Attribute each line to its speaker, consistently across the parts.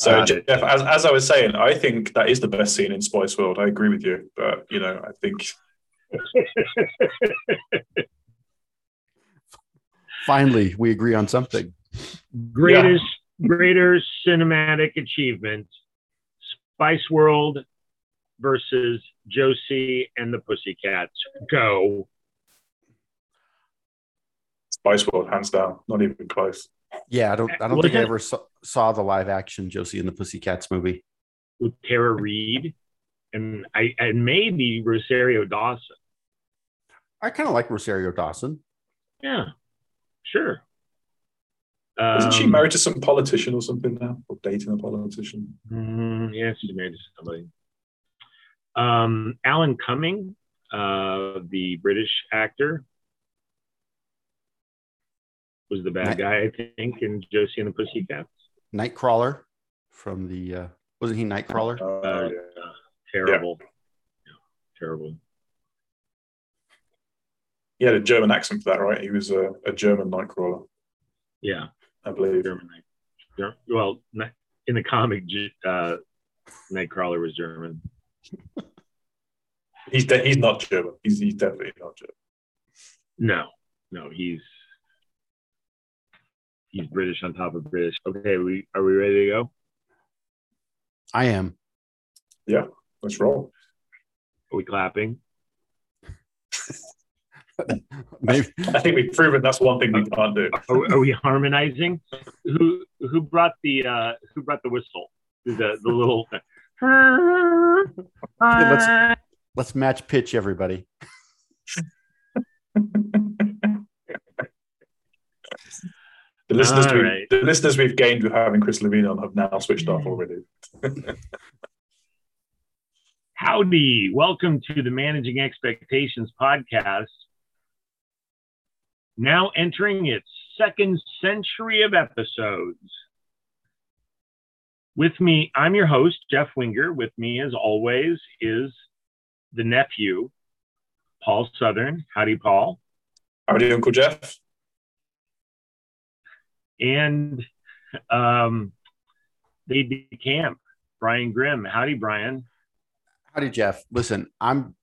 Speaker 1: So,
Speaker 2: Uh,
Speaker 1: Jeff, as, as I was saying, I think that is the best scene in Spice World. I agree with you, but you know, I think
Speaker 2: Finally, we agree on something.
Speaker 3: Greatest, greater cinematic achievement: Spice World versus Josie and the Pussycats. Go.
Speaker 1: Spice World, hands down, not even close.
Speaker 2: Yeah, I don't. I don't
Speaker 3: Was
Speaker 2: think I ever saw, saw the live action Josie and the Pussycats movie.
Speaker 3: with Tara Reid and I and maybe Rosario Dawson.
Speaker 2: I kind of like Rosario Dawson.
Speaker 3: Yeah, sure.
Speaker 1: Isn't she
Speaker 3: Um,
Speaker 1: married to some politician or something now, or dating a politician?
Speaker 3: mm, yeah, she's married to somebody. Um, Alan Cumming, uh, the British actor, was the bad
Speaker 2: Nice.
Speaker 3: guy, I think, in Josie and the Pussycats.
Speaker 2: Nightcrawler from the uh, wasn't he Nightcrawler?
Speaker 1: Oh,
Speaker 3: Uh,
Speaker 1: yeah.
Speaker 3: Terrible. Yeah, terrible.
Speaker 1: He had a German accent for that, right? He was a, a German nightcrawler,
Speaker 3: Yeah,
Speaker 1: I believe.
Speaker 3: German. Night- Well, in the comic, J- uh, Nightcrawler was German.
Speaker 1: He's de- he's not German. He's, he's definitely not German.
Speaker 3: No, no, he's he's British on top of British. Okay, we are we ready to go?
Speaker 2: I am.
Speaker 1: Yeah, let's roll.
Speaker 3: Are we clapping?
Speaker 2: Maybe
Speaker 1: I think we've proven that's one thing we can't do.
Speaker 3: Are, are we harmonizing? Who who brought the uh who brought the whistle? The the little.
Speaker 2: let's- let's match pitch everybody.
Speaker 1: The listeners, we,
Speaker 3: right.
Speaker 1: the listeners we've gained with having Chris Levine on have now switched off hmm. already.
Speaker 3: Howdy, welcome to the Managing Expectations podcast. Now entering its second century of episodes. With me, I'm your host, Jeff Wenger. With me, as always, is the nephew, Paul Southern. Howdy, Paul.
Speaker 1: Howdy, Uncle Jeff.
Speaker 3: And um, they decamp, Brian Grimm. Howdy, Brian.
Speaker 2: Howdy, Jeff. Listen, I'm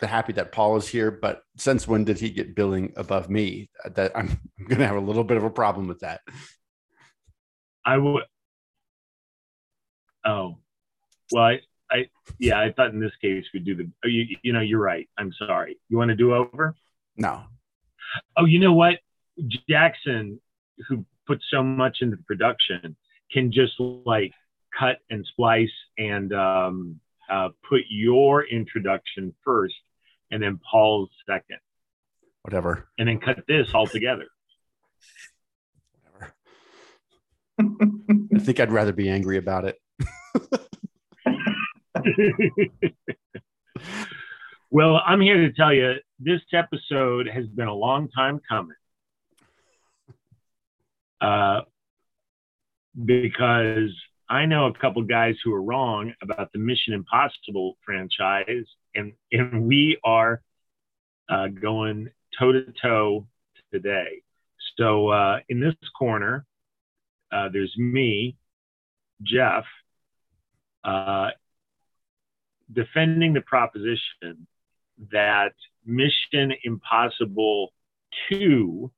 Speaker 2: happy that Paul is here, but since when did he get billing above me? That I'm, I'm going to have a little bit of a problem with that.
Speaker 3: I would. Oh, well, I, I, yeah, I thought in this case we'd do the. oh, You, you know, you're right. I'm sorry. You want to do over?
Speaker 2: No,
Speaker 3: Oh, you know what? Jackson, who put so much into production, can just like cut and splice and um, uh, put your introduction first, and then Paul's second,
Speaker 2: whatever.
Speaker 3: and then cut this all together.
Speaker 2: Whatever. I think I'd rather be angry about it.
Speaker 3: well, I'm here to tell you this episode has been a long time coming. Uh, because I know a couple guys who are wrong about the Mission Impossible franchise, and, and we are uh, going toe to toe today. So, uh, in this corner, uh, there's me, Jeff, uh, defending the proposition that Mission Impossible 2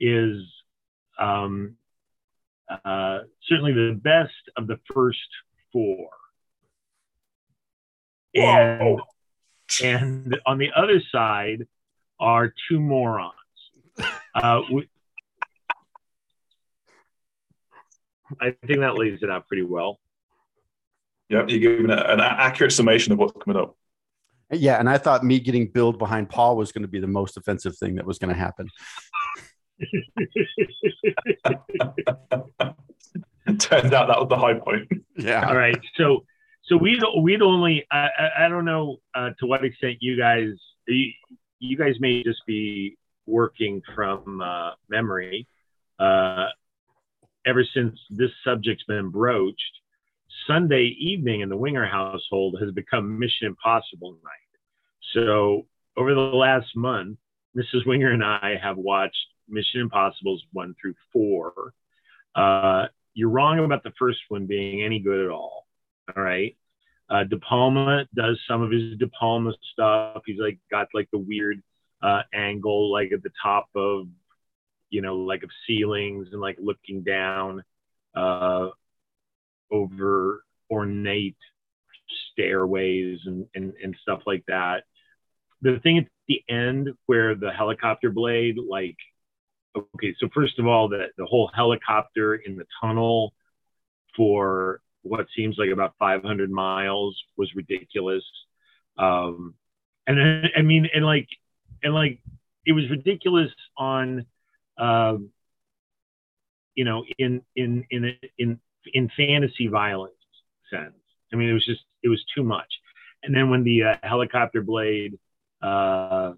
Speaker 3: is um, uh, certainly the best of the first four. And, and on the other side are two morons. Uh, we, I think that lays it out pretty well.
Speaker 1: Yep, you're giving a- an accurate summation of what's coming up.
Speaker 2: Yeah, and I thought me getting billed behind Paul was going to be the most offensive thing that was going to happen.
Speaker 1: Turned out that was the high point.
Speaker 2: Yeah.
Speaker 3: All right. So, so we'd we'd only I I, I don't know uh, to what extent you guys you, you guys may just be working from uh, memory. Uh, ever since this subject's been broached, Sunday evening in the Wenger household has become Mission Impossible night. So over the last month, Mrs. Wenger and I have watched Mission Impossibles one through four. Uh, you're wrong about the first one being any good at all. All right. Uh, De Palma does some of his De Palma stuff. He's like got like the weird uh, angle, like at the top of, you know, like of ceilings and like looking down uh, over ornate stairways and, and, and stuff like that. The thing at the end where the helicopter blade, like, okay, so first of all, the, the whole helicopter in the tunnel for what seems like about 500 miles was ridiculous. Um, and I mean, and like, and like, it was ridiculous on, um, you know, in in in in in fantasy violence sense. I mean, it was just it was too much. And then when the uh, helicopter blade uh,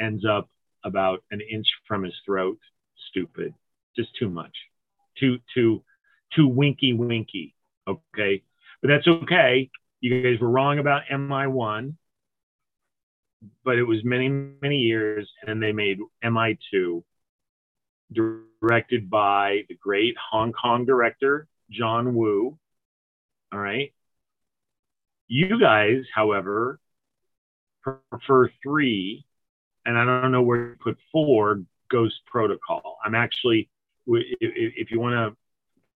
Speaker 3: ends up about an inch from his throat, stupid, just too much, too too too winky winky. Okay, but that's okay. You guys were wrong about MI1, but it was many many years, and they made MI2, directed by the great Hong Kong director John Woo. All right. You guys, however, prefer three, and I don't know where to put four. Ghost Protocol. I'm actually, if you want to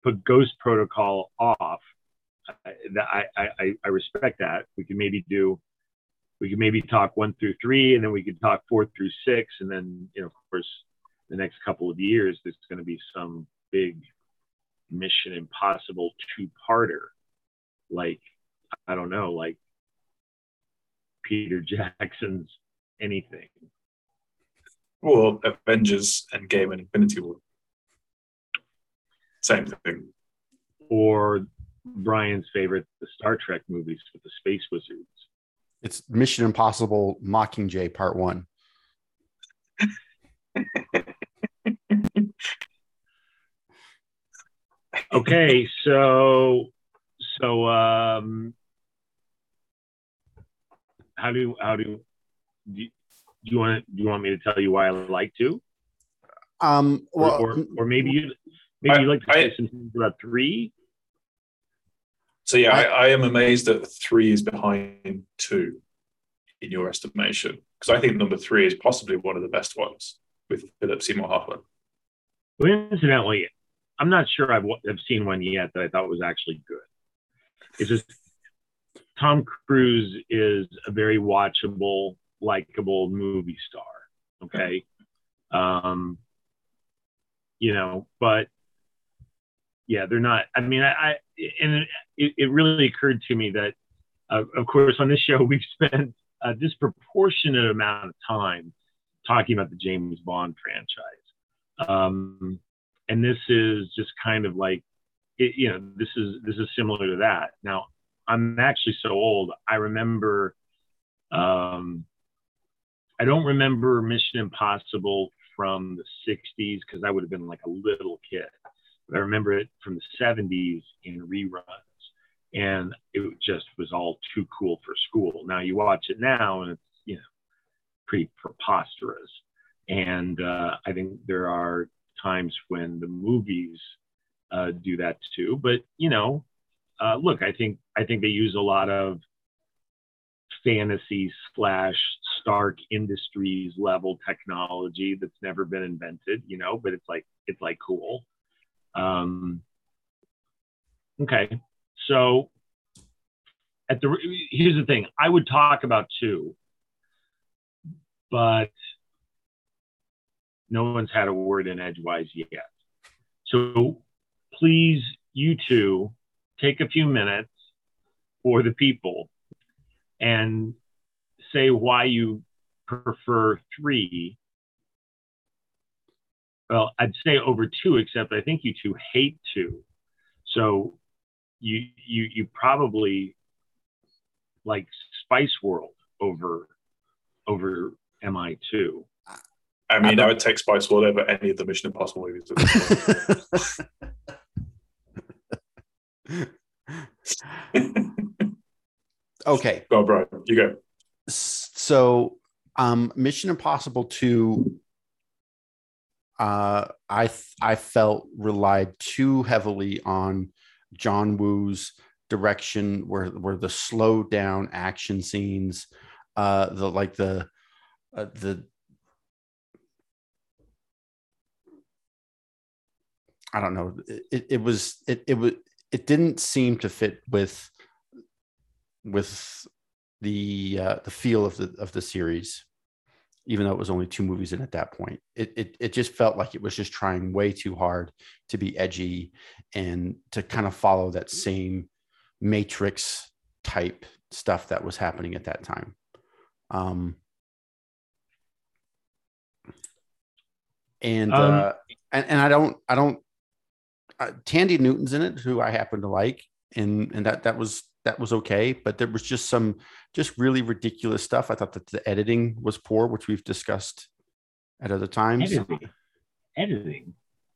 Speaker 3: put Ghost Protocol off, I, I, I respect that. We can maybe do, we can maybe talk one through three, and then we could talk four through six, and then you know, of course, the next couple of years, there's going to be some big Mission Impossible two-parter, like I don't know, like Peter Jackson's anything.
Speaker 1: Or Avengers Endgame and Infinity War. Same thing.
Speaker 3: Or Brian's favorite, the Star Trek movies with the space wizards.
Speaker 2: It's Mission Impossible Mockingjay Part One.
Speaker 3: okay, so so um how do how do, do you, do you want do you want me to tell you why I like to?
Speaker 2: Um, well,
Speaker 3: or, or, or maybe you maybe you like to say some things about three.
Speaker 1: So yeah, I, I, am amazed that three is behind two in your estimation because I think number three is possibly one of the best ones with Philip Seymour Hoffman.
Speaker 3: Well, incidentally, I'm not sure I've, I've seen one yet that I thought was actually good. It's just Tom Cruise is a very watchable, likable movie star. Okay. Um, you know, but yeah, they're not. I mean, I, I and it, it really occurred to me that, uh, of course, on this show, we've spent a disproportionate amount of time talking about the James Bond franchise. Um, and this is just kind of like, it, you know, this is this is similar to that. Now, I'm actually so old. I remember, um, I don't remember Mission Impossible from the 60s because I would have been like a little kid. But I remember it from the 70s in reruns. And it just was all too cool for school. Now you watch it now and it's, you know, pretty preposterous. And uh, I think there are times when the movies uh, do that too. But, you know, uh, look, I think I think they use a lot of fantasy slash Stark Industries level technology that's never been invented, you know, but it's like it's like cool. Um, okay, so at the here's the thing, I would talk about two, but no one's had a word in edgewise yet. So please, you two, take a few minutes for the people and say why you prefer three. Well, I'd say over two, except I think you two hate two. So you you you probably like Spice World over over MI2.
Speaker 1: I mean, I would take Spice World over any of the Mission Impossible movies.
Speaker 2: okay.
Speaker 1: Go, bro. You go.
Speaker 2: So, um, Mission Impossible 2, uh, I I felt relied too heavily on John Woo's direction, where where the slow down action scenes, uh, the like the uh, the I don't know. It, it was it it was it didn't seem to fit with with the uh, the feel of the of the series even though it was only two movies in at that point. It, it, it just felt like it was just trying way too hard to be edgy and to kind of follow that same Matrix type stuff that was happening at that time. Um, and, um, uh, and, and I don't, I don't, uh, Thandie Newton's in it, who I happen to like. And, and that, that was that was okay, but there was just some just really ridiculous stuff. I thought that the editing was poor, which we've discussed at other times.
Speaker 3: Editing. Editing.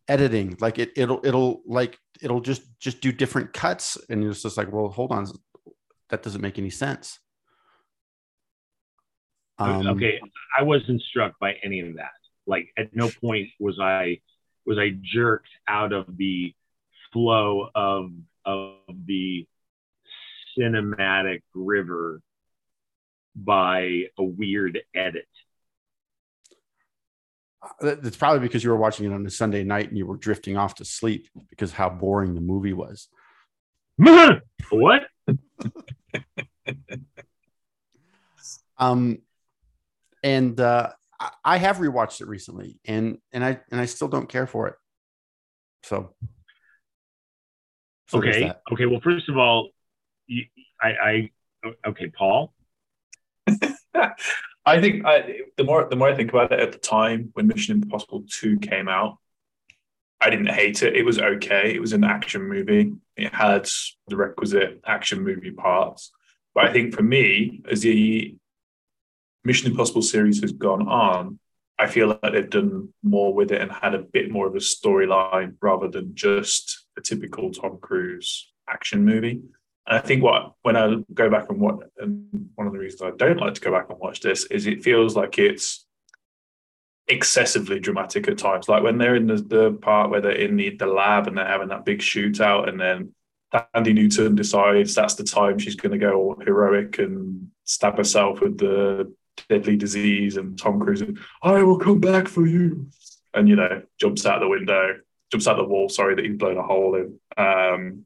Speaker 2: Editing. Like it it'll it'll like it'll just just do different cuts. And it's just like, well, hold on. That doesn't make any sense.
Speaker 3: Um, okay. I wasn't struck by any of that. Like at no point was I was I jerked out of the flow of of the cinematic river by a weird edit.
Speaker 2: It's probably because you were watching it on a Sunday night and you were drifting off to sleep because how boring the movie was.
Speaker 3: what?
Speaker 2: um, and uh, I have rewatched it recently, and and I and I still don't care for it. So,
Speaker 3: so okay, okay. Well, first of all, you, I, I, okay, Paul.
Speaker 1: I think I, the more the more I think about it at the time when Mission Impossible Two came out, I didn't hate it. It was okay. It was an action movie. It had the requisite action movie parts. But I think for me, as the Mission Impossible series has gone on, I feel like they've done more with it and had a bit more of a storyline rather than just a typical Tom Cruise action movie. And I think what when I go back and watch, and one of the reasons I don't like to go back and watch this is it feels like it's excessively dramatic at times. Like when they're in the, the part where they're in the, the lab and they're having that big shootout, and then Thandie Newton decides that's the time she's going to go all heroic and stab herself with the deadly disease, and Tom Cruise, I will come back for you, and you know jumps out the window, jumps out the wall. Sorry that he's blown a hole in. Um,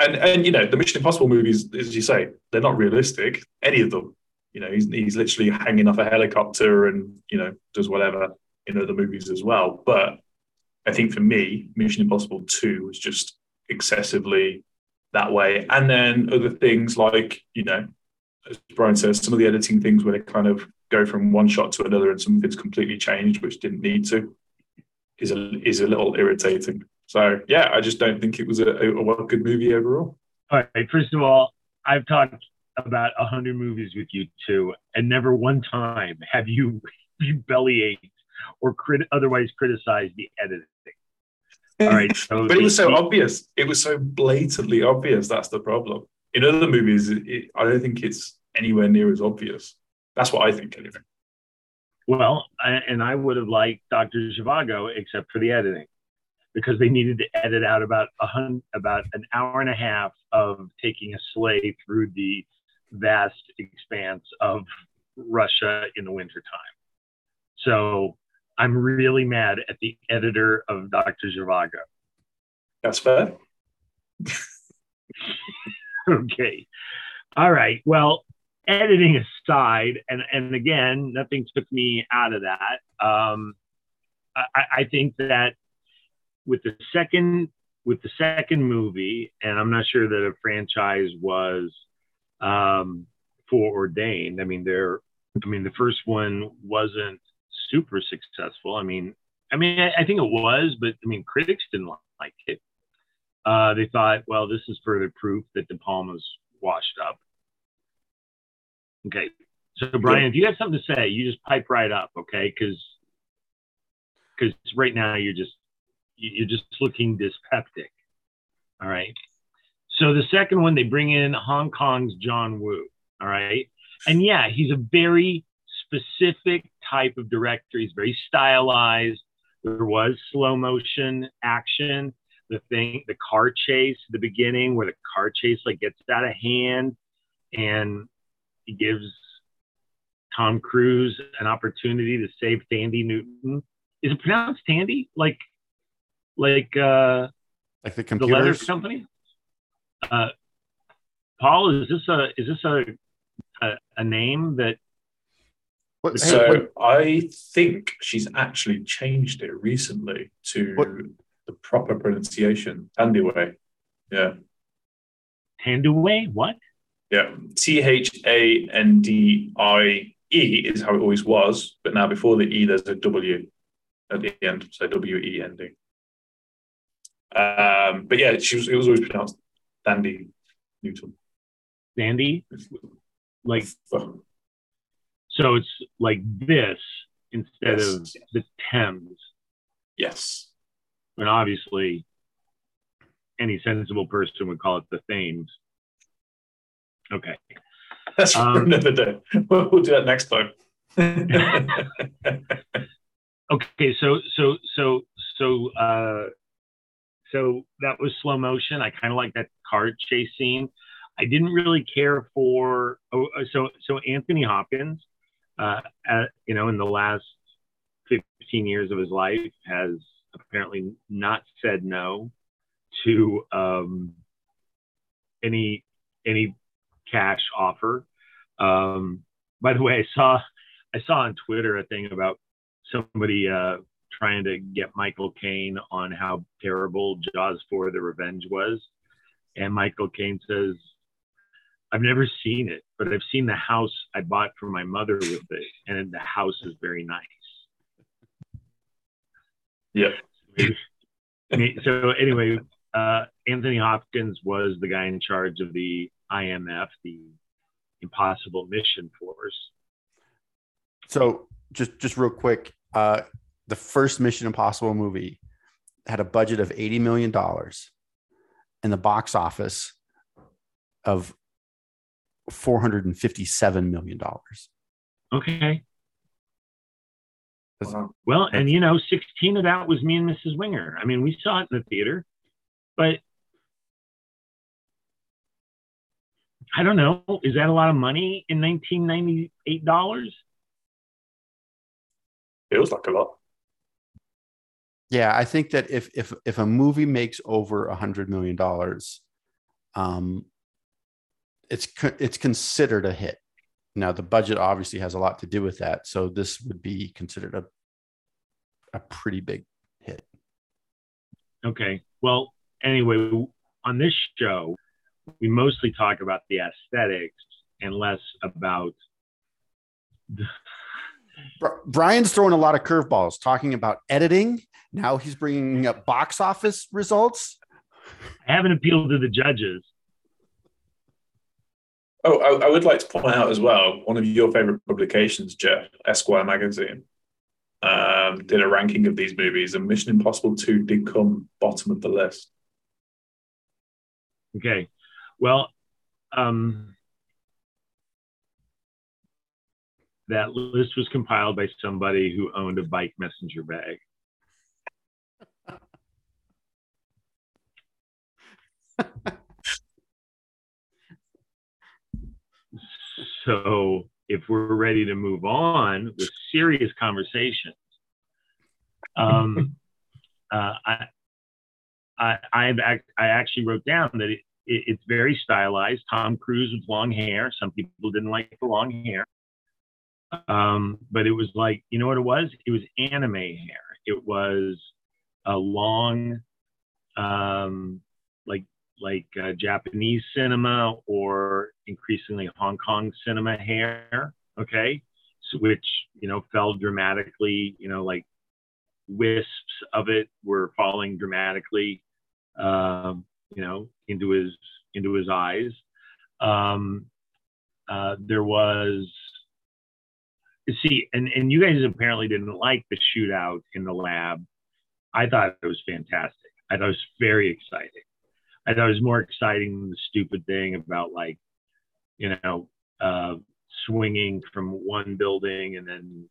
Speaker 1: and and you know the Mission Impossible movies, as you say, they're not realistic. Any of them. You know, he's he's literally hanging off a helicopter and you know does whatever in other movies as well. But I think for me, Mission Impossible Two was just excessively that way. And then other things like you know, as Brian says, some of the editing things where they kind of go from one shot to another and something's completely changed, which didn't need to, is a is a little irritating. So yeah, I just don't think it was a, a well good movie overall.
Speaker 3: All right. First of all, I've talked about a hundred movies with you too, and never one time have you you bellyached or crit- otherwise criticized the editing.
Speaker 1: All right. So but it was so obvious. It was so blatantly obvious. That's the problem. In other movies, it, I don't think it's anywhere near as obvious. That's what I think, anyway.
Speaker 3: Well, I, and I would have liked Dr. Zhivago, except for the editing because they needed to edit out about a hun- about an hour and a half of taking a sleigh through the vast expanse of Russia in the wintertime. So I'm really mad at the editor of Dr. Zhivago.
Speaker 1: That's fair.
Speaker 3: okay. All right. Well, editing aside, and, and again, nothing took me out of that. Um, I, I think that with the second with the second movie, and I'm not sure that a franchise was um, foreordained. I mean, there. I mean, the first one wasn't super successful. I mean, I mean, I, I think it was, but I mean, critics didn't like it. Uh, they thought, well, this is further proof that De Palma's washed up. Okay, so Brian, if you have something to say, you just pipe right up, okay? Because because right now you're just you're just looking dyspeptic. All right. So the second one, they bring in Hong Kong's John Woo. All right. And yeah, he's a very specific type of director. He's very stylized. There was slow motion action. The thing, the car chase, the beginning where the car chase like gets out of hand, and he gives Tom Cruise an opportunity to save Thandie Newton. Is it pronounced Tandy? Like, like uh,
Speaker 2: Like the
Speaker 3: the leather
Speaker 2: computers.
Speaker 3: company? Uh, Paul, is this a is this a a, a name that
Speaker 2: What, hey,
Speaker 1: So
Speaker 2: what-
Speaker 1: I think she's actually changed it recently to
Speaker 2: What-
Speaker 1: the proper pronunciation, Thandiwe. Yeah,
Speaker 3: Tanduay? What?
Speaker 1: yeah. T H A N D I E is how it always was, but now before the E, there's a W at the end, so W E ending. Um, but yeah, she was. It was always pronounced Dandy Newton.
Speaker 3: Sandy? Like so it's like this instead
Speaker 1: Yes.
Speaker 3: of the Thames.
Speaker 1: yes.
Speaker 3: And obviously any sensible person would call it the Thames. Okay.
Speaker 1: That's for
Speaker 3: Um,
Speaker 1: another day. We'll, we'll do that next time.
Speaker 3: Okay, so so so so uh so that was slow motion. I kind of like that car chase scene. I didn't really care for oh, uh, so so Anthony Hopkins, uh, uh, you know, in the last 15 years of his life, has apparently not said no to um, any any cash offer. Um, by the way, I saw I saw on Twitter a thing about somebody uh, trying to get Michael Caine on how terrible Jaws 4 The Revenge was. And Michael Caine says, I've never seen it, but I've seen the house I bought for my mother with it, and the house is very nice.
Speaker 1: Yeah.
Speaker 3: So anyway, uh, Anthony Hopkins was the guy in charge of the IMF, the Impossible Mission Force.
Speaker 2: so just just real quick, uh, the first Mission Impossible movie had a budget of eighty million dollars, and the box office of four hundred and fifty-seven million dollars.
Speaker 3: Okay.
Speaker 1: Wow.
Speaker 3: Well, and you know, 16 of that was me and Mrs. Wenger. I mean, we saw it in the theater, but I don't know. Is that a lot of money in 1998 dollars?
Speaker 1: Feels like a lot.
Speaker 2: Yeah, I think that if if if a movie makes over a hundred million dollars, um, it's it's considered a hit. Now the budget obviously has a lot to do with that, so this would be considered a a pretty big hit.
Speaker 3: Okay. Well, anyway, on this show, we mostly talk about the aesthetics and less about
Speaker 2: Bri- Brian's throwing a lot of curveballs, talking about editing. Now he's bringing up box office results.
Speaker 3: I haven't appealed to the judges.
Speaker 1: Oh, I, I would like to point out as well, one of your favorite publications, Jeff, Esquire magazine, um, did a ranking of these movies, and Mission Impossible 2 did come bottom of the list.
Speaker 3: Okay. Well, um, that list was compiled by somebody who owned a bike messenger bag. so if we're ready to move on with serious conversations, um, uh, I, I, I've act, I actually wrote down that it, it, it's very stylized. Tom Cruise with long hair. Some people didn't like the long hair, um, but it was like you know what it was? It was anime hair. It was a long, um, like uh, Japanese cinema or increasingly Hong Kong cinema hair. Okay, so, which you know fell dramatically. You know, like wisps of it were falling dramatically um, you know, into his into his eyes. Um, uh, there was, see, and and you guys apparently didn't like the shootout in the lab. I thought it was fantastic. I thought it was very exciting. I thought it was more exciting than the stupid thing about like, you know, uh, swinging from one building and then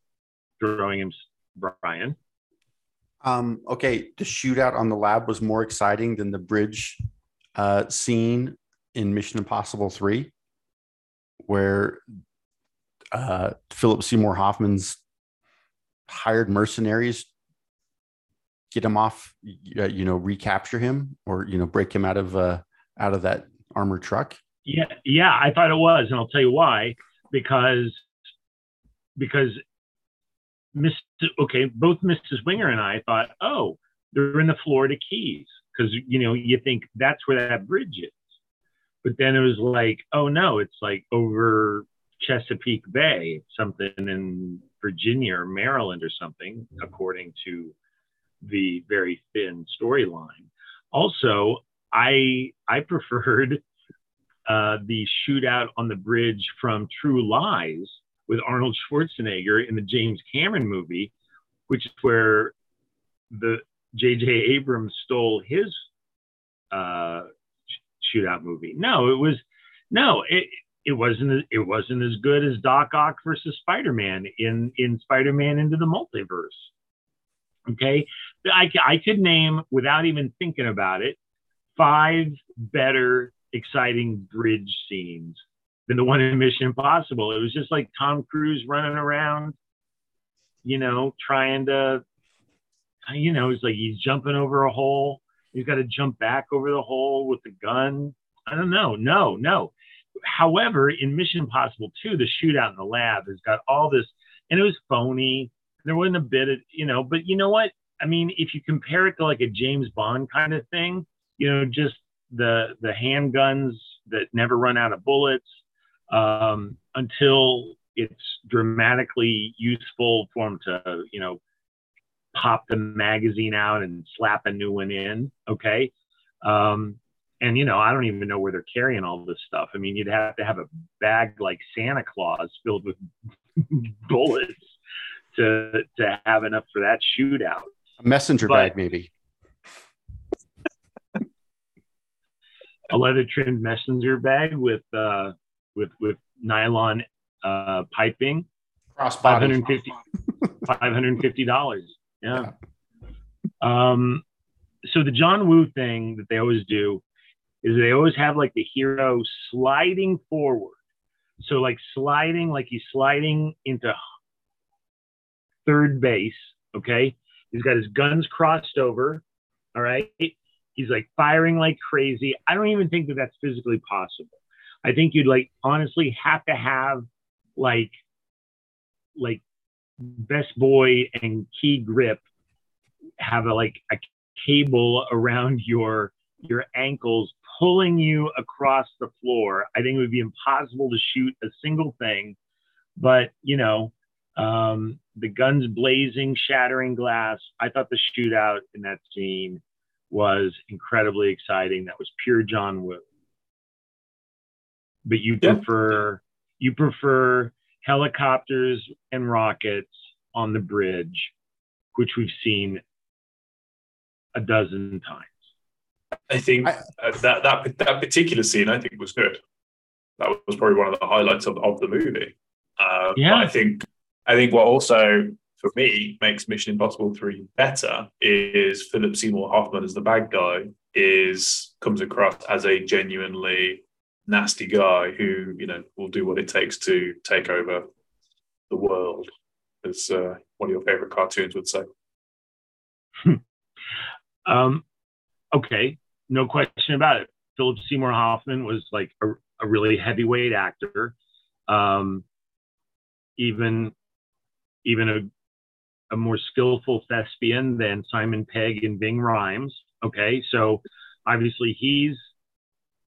Speaker 3: throwing him, Brian.
Speaker 2: Um, okay, the shootout on the lab was more exciting than the bridge uh, scene in Mission Impossible 3, where uh, Philip Seymour Hoffman's hired mercenaries get him off, uh, you know, recapture him or, you know, break him out of uh, out of that armored truck.
Speaker 3: Yeah, yeah, I thought it was, and I'll tell you why. Because because Miss okay, both Mrs. Wenger and I thought, oh, they're in the Florida Keys because you know you think that's where that bridge is, but then it was like, oh no, it's like over Chesapeake Bay, something in Virginia or Maryland or something, according to the very thin storyline. Also, I I preferred uh, the shootout on the bridge from True Lies with Arnold Schwarzenegger in the James Cameron movie, which is where the J.J. Abrams stole his uh, shootout movie. No, it was no, it it wasn't it wasn't as good as Doc Ock versus Spider Man in in Spider Man into the Multiverse. Okay, I I could name without even thinking about it five better exciting bridge scenes than the one in Mission Impossible. It was just like Tom Cruise running around, you know, trying to, you know, it's like he's jumping over a hole. He's got to jump back over the hole with the gun. I don't know. No, no. However, in Mission Impossible 2, the shootout in the lab has got all this, and it was phony. There wasn't a bit of, you know, but you know what? I mean, if you compare it to like a James Bond kind of thing, you know, just the the handguns that never run out of bullets, um, until it's dramatically useful for them to, you know, pop the magazine out and slap a new one in. Okay. Um, and you know, I don't even know where they're carrying all this stuff. I mean, you'd have to have a bag like Santa Claus filled with bullets to to have enough for that shootout.
Speaker 2: A messenger but, bag, maybe.
Speaker 3: a leather trimmed messenger bag with uh, with with nylon uh, piping.
Speaker 2: Crossbody.
Speaker 3: $550 dollars. Yeah. yeah. Um, so the John Woo thing that they always do is they always have like the hero sliding forward. So like sliding, like he's sliding into third base. Okay. He's got his guns crossed over. All right. He's like firing like crazy. I don't even think that that's physically possible. I think you'd like honestly have to have like like best boy and key grip have a like a cable around your your ankles pulling you across the floor. I think it would be impossible to shoot a single thing. But you know, um, the guns blazing, shattering glass. I thought the shootout in that scene was incredibly exciting. That was pure John Woo but you yeah. prefer you prefer helicopters and rockets on the bridge, which we've seen a dozen times.
Speaker 1: I think I, uh, that that that particular scene I think was good. That was probably one of the highlights of, of the movie. Uh, yeah, I think I think what also for me makes Mission Impossible Three better is Philip Seymour Hoffman as the bad guy is comes across as a genuinely nasty guy who you know will do what it takes to take over the world, as uh, one of your favorite cartoons would say.
Speaker 3: um, okay, no question about it. Philip Seymour Hoffman was like a, a really heavyweight actor. Um, even even a, a more skillful thespian than Simon Pegg and Ving Rhames. Okay, so obviously he's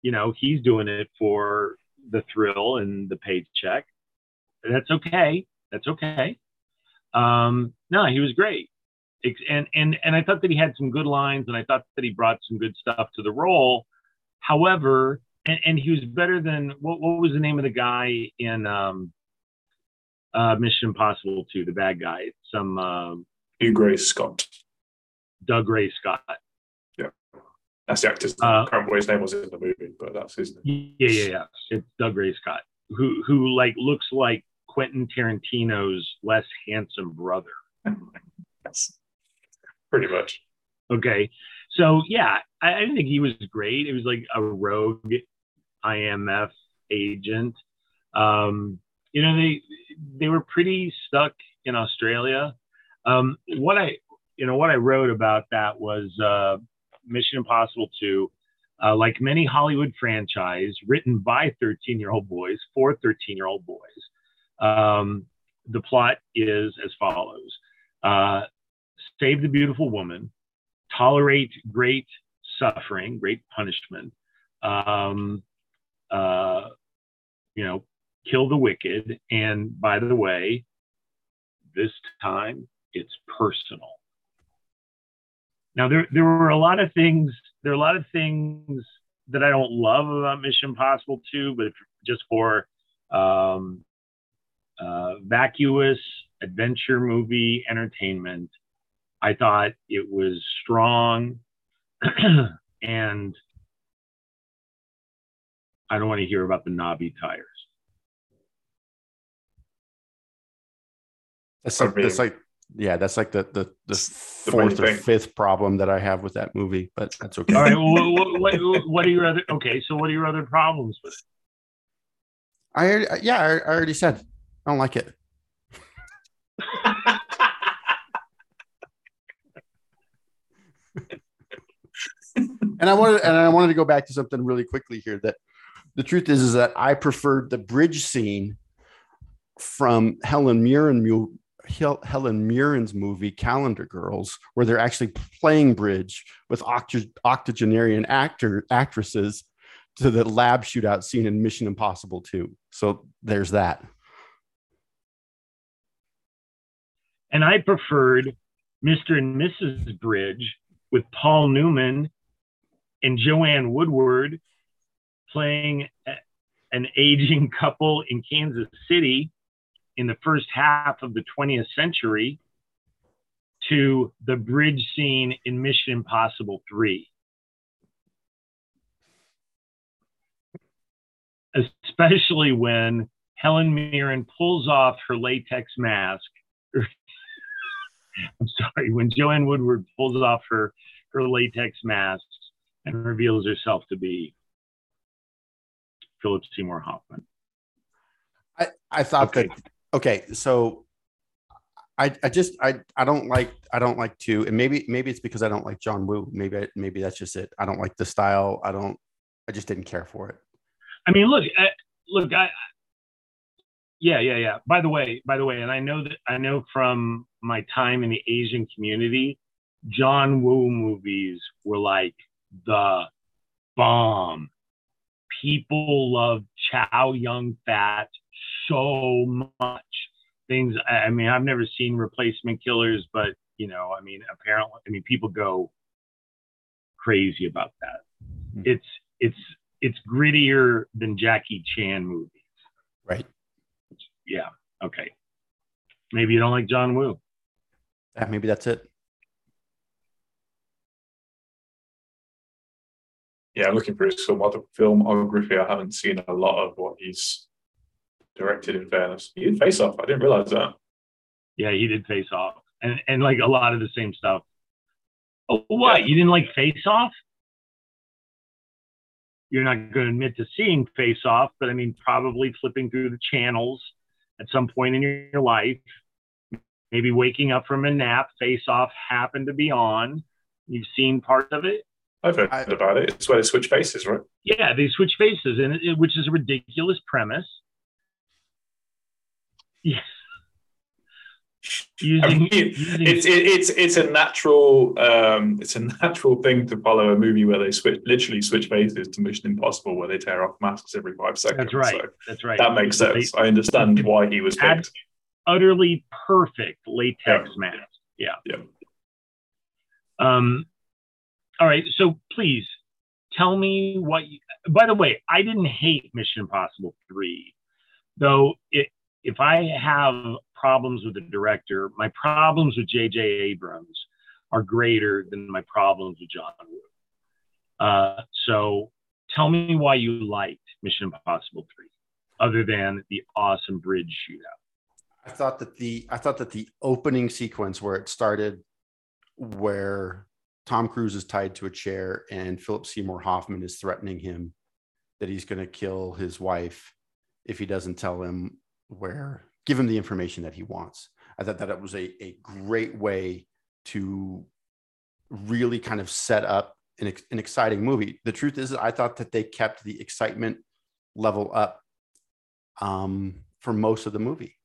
Speaker 3: you know, he's doing it for the thrill and the paycheck. That's okay. That's okay. Um, no, he was great. And, and, and I thought that he had some good lines and I thought that he brought some good stuff to the role. However, and, and he was better than what, what was the name of the guy in um, uh, Mission Impossible 2, the bad guy? Some um,
Speaker 1: Hugh Gray Scott.
Speaker 3: Dougray Scott.
Speaker 1: Yeah, that's the actor's uh, I can't remember his name was in the movie, but that's his name.
Speaker 3: Yeah, yeah, yeah. It's Dougray Scott, who who like looks like Quentin Tarantino's less handsome brother.
Speaker 1: yes. Pretty much.
Speaker 3: Okay. So yeah, I, I didn't think he was great. It was like a rogue IMF agent. Um, you know, they they were pretty stuck in Australia. Um, what I you know what I wrote about that was uh, Mission Impossible 2. Uh, like many Hollywood franchise written by 13 year old boys for 13 year old boys, um, the plot is as follows uh, Save the beautiful woman, tolerate great suffering, great punishment, um, uh, you know, kill the wicked. And by the way, this time it's personal. Now there there were a lot of things. There are a lot of things that I don't love about Mission Impossible 2, but just for um, uh, vacuous adventure movie entertainment, I thought it was strong and I don't want to hear about the knobby tires.
Speaker 2: That's like, that's like yeah, that's like the the, the fourth or fifth problem that I have with that movie, but that's okay.
Speaker 3: All right, what, what, what, are your other? Okay, so what are your other problems with it?
Speaker 2: I uh, yeah, I, I already said I don't like it. and I wanted and I wanted to go back to something really quickly here. That the truth is is that I preferred the bridge scene from Helen Mirren Helen Mirren's movie Calendar Girls, where they're actually playing bridge with octogenarian actor actresses to the lab shootout scene in Mission Impossible 2. So there's that.
Speaker 3: And I preferred Mr. and Mrs. Bridge with Paul Newman and Joanne Woodward playing an aging couple in Kansas City in the first half of the 20th century to the bridge scene in Mission Impossible 3. Especially when Helen Mirren pulls off her latex mask. I'm sorry, when Joanne Woodward pulls off her, her latex mask and reveals herself to be Philip Seymour Hoffman.
Speaker 2: I, I thought okay. that okay, so I, I just I, I don't like I don't like to and maybe maybe it's because I don't like John Woo. Maybe maybe that's just it. I don't like the style. I don't I just didn't care for it.
Speaker 3: I mean look I, look I yeah yeah yeah. By the way by the way and I know that I know from my time in the Asian community John Woo movies were like the bomb. People love Chow Yun Fat so much. Things. I mean, I've never seen replacement killers, but you know, I mean, apparently, I mean, people go crazy about that. Mm-hmm. It's it's it's grittier than Jackie Chan movies.
Speaker 2: Right.
Speaker 3: Yeah. Okay. Maybe you don't like John Woo.
Speaker 2: Yeah, maybe that's it.
Speaker 1: Yeah, I'm looking for his filmography, I haven't seen a lot of what he's directed. In fairness, he did Face Off. I didn't realize that.
Speaker 3: Yeah, he did Face Off, and and like a lot of the same stuff. Oh, what yeah. you didn't like Face Off? You're not going to admit to seeing Face Off, but I mean, probably flipping through the channels at some point in your life, maybe waking up from a nap, Face Off happened to be on. You've seen part of it.
Speaker 1: I've heard I, about it. It's where they switch faces, right?
Speaker 3: Yeah, they switch faces, and it, which is a ridiculous premise. Yes.
Speaker 1: Using, I mean, using, it's it, it's it's a natural um, it's a natural thing to follow a movie where they switch literally switch faces to Mission Impossible where they tear off masks every five seconds.
Speaker 3: That's right. So that's right.
Speaker 1: That makes sense. They, I understand why he was picked.
Speaker 3: Utterly perfect latex yeah. mask. Yeah.
Speaker 1: Yeah.
Speaker 3: Um. All right. So please tell me what. You, by the way, I didn't hate Mission Impossible three, though it if I have problems with the director, my problems with J.J. Abrams are greater than my problems with John Woo. Uh, so tell me why you liked Mission Impossible 3, other than the awesome bridge shootout.
Speaker 2: I thought that the I thought that the opening sequence where it started where Tom Cruise is tied to a chair and Philip Seymour Hoffman is threatening him that he's going to kill his wife if he doesn't tell him where, give him the information that he wants. I thought that it was a, a great way to really kind of set up an, an exciting movie. The truth is, I thought that they kept the excitement level up um, for most of the movie.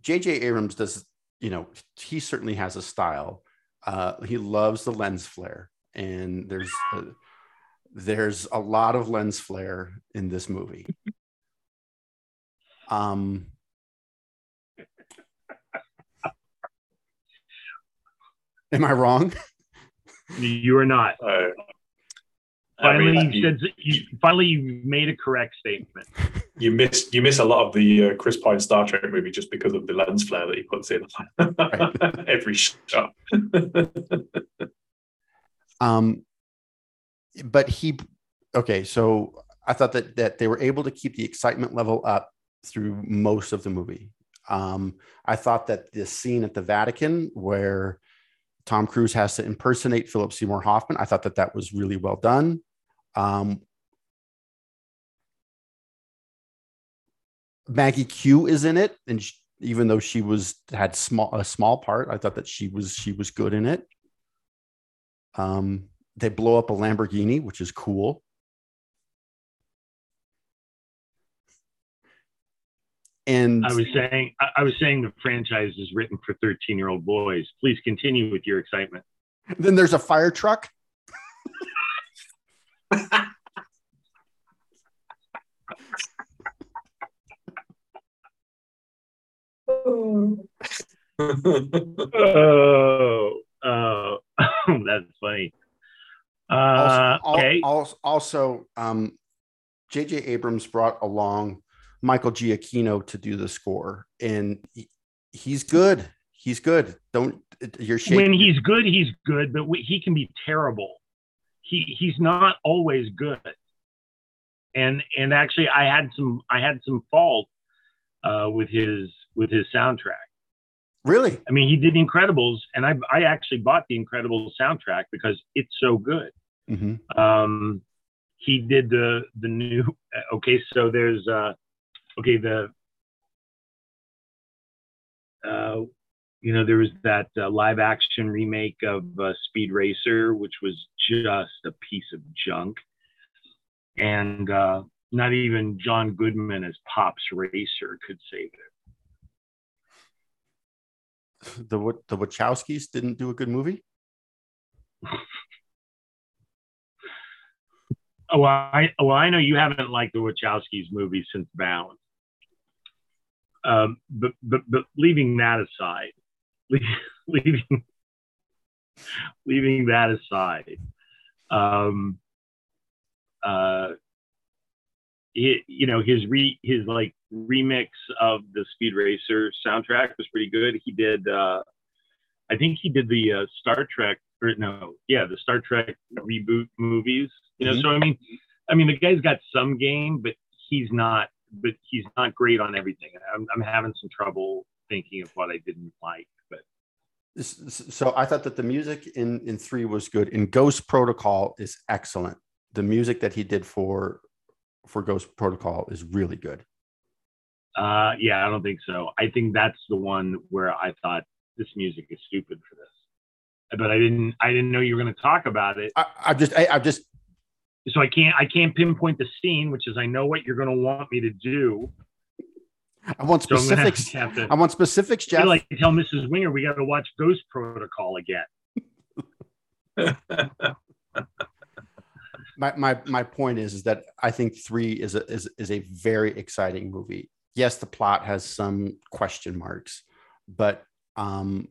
Speaker 2: J.J. Uh, Abrams does, you know, he certainly has a style. Uh, he loves the lens flare, and there's a, there's a lot of lens flare in this movie. Um, am I wrong?
Speaker 3: You are not. Uh, finally, I mean, you said you, finally you made a correct statement.
Speaker 1: You miss you miss a lot of the uh, Chris Pine Star Trek movie just because of the lens flare that he puts in every shot.
Speaker 2: um, but he, okay, so I thought that that they were able to keep the excitement level up through most of the movie. Um, I thought that the scene at the Vatican where Tom Cruise has to impersonate Philip Seymour Hoffman. I thought that that was really well done. Um, Maggie Q is in it, and she, even though she was had small a small part, I thought that she was she was good in it. Um, they blow up a Lamborghini, which is cool. And
Speaker 3: I was saying, I was saying the franchise is written for 13 year old boys. Please continue with your excitement.
Speaker 2: Then there's a fire truck.
Speaker 3: oh, oh, that's funny. Uh,
Speaker 2: also,
Speaker 3: okay.
Speaker 2: Also, also um, J.J. Abrams brought along Michael Giacchino to do the score, and he, he's good. He's good. Don't you're shaking.
Speaker 3: When he's good, he's good, but he can be terrible. He he's not always good. And and actually, I had some I had some fault uh, with his with his soundtrack.
Speaker 2: Really?
Speaker 3: I mean, he did Incredibles, and I I actually bought the Incredibles soundtrack because it's so good. Mm-hmm. Um, he did the the new. Okay, so there's uh, okay, the uh, you know there was that uh, live action remake of uh, Speed Racer, which was just a piece of junk, and uh, not even John Goodman as Pops Racer could save it.
Speaker 2: The the Wachowskis didn't do a good movie.
Speaker 3: oh, I well I know you haven't liked the Wachowskis movie since Bound. Um, but, but, but leaving that aside, leaving, leaving that aside, um, uh, it, you know, his re, his like remix of the Speed Racer soundtrack was pretty good. He did, uh, I think he did the uh, Star Trek, or no, yeah, the Star Trek reboot movies. You know, mm-hmm. so I mean, I mean, the guy's got some game, but he's not but he's not great on everything. I'm, I'm having some trouble thinking of what I didn't like. But
Speaker 2: so I thought that the music in in three was good. In Ghost Protocol is excellent. The music that he did for for Ghost Protocol is really good.
Speaker 3: Uh, yeah, I don't think so. I think that's the one where I thought this music is stupid for this, but I didn't. I didn't know you were going to talk about it.
Speaker 2: I, I just, I, I just
Speaker 3: so I can't I can't pinpoint the scene, which is I know what you're going to want me to do.
Speaker 2: I want specifics. So to, I want specifics, Jeff.
Speaker 3: Like tell Mrs. Wenger we got to watch Ghost Protocol again.
Speaker 2: my, my my point is is that I think three is a is, is a very exciting movie. Yes, the plot has some question marks, but um,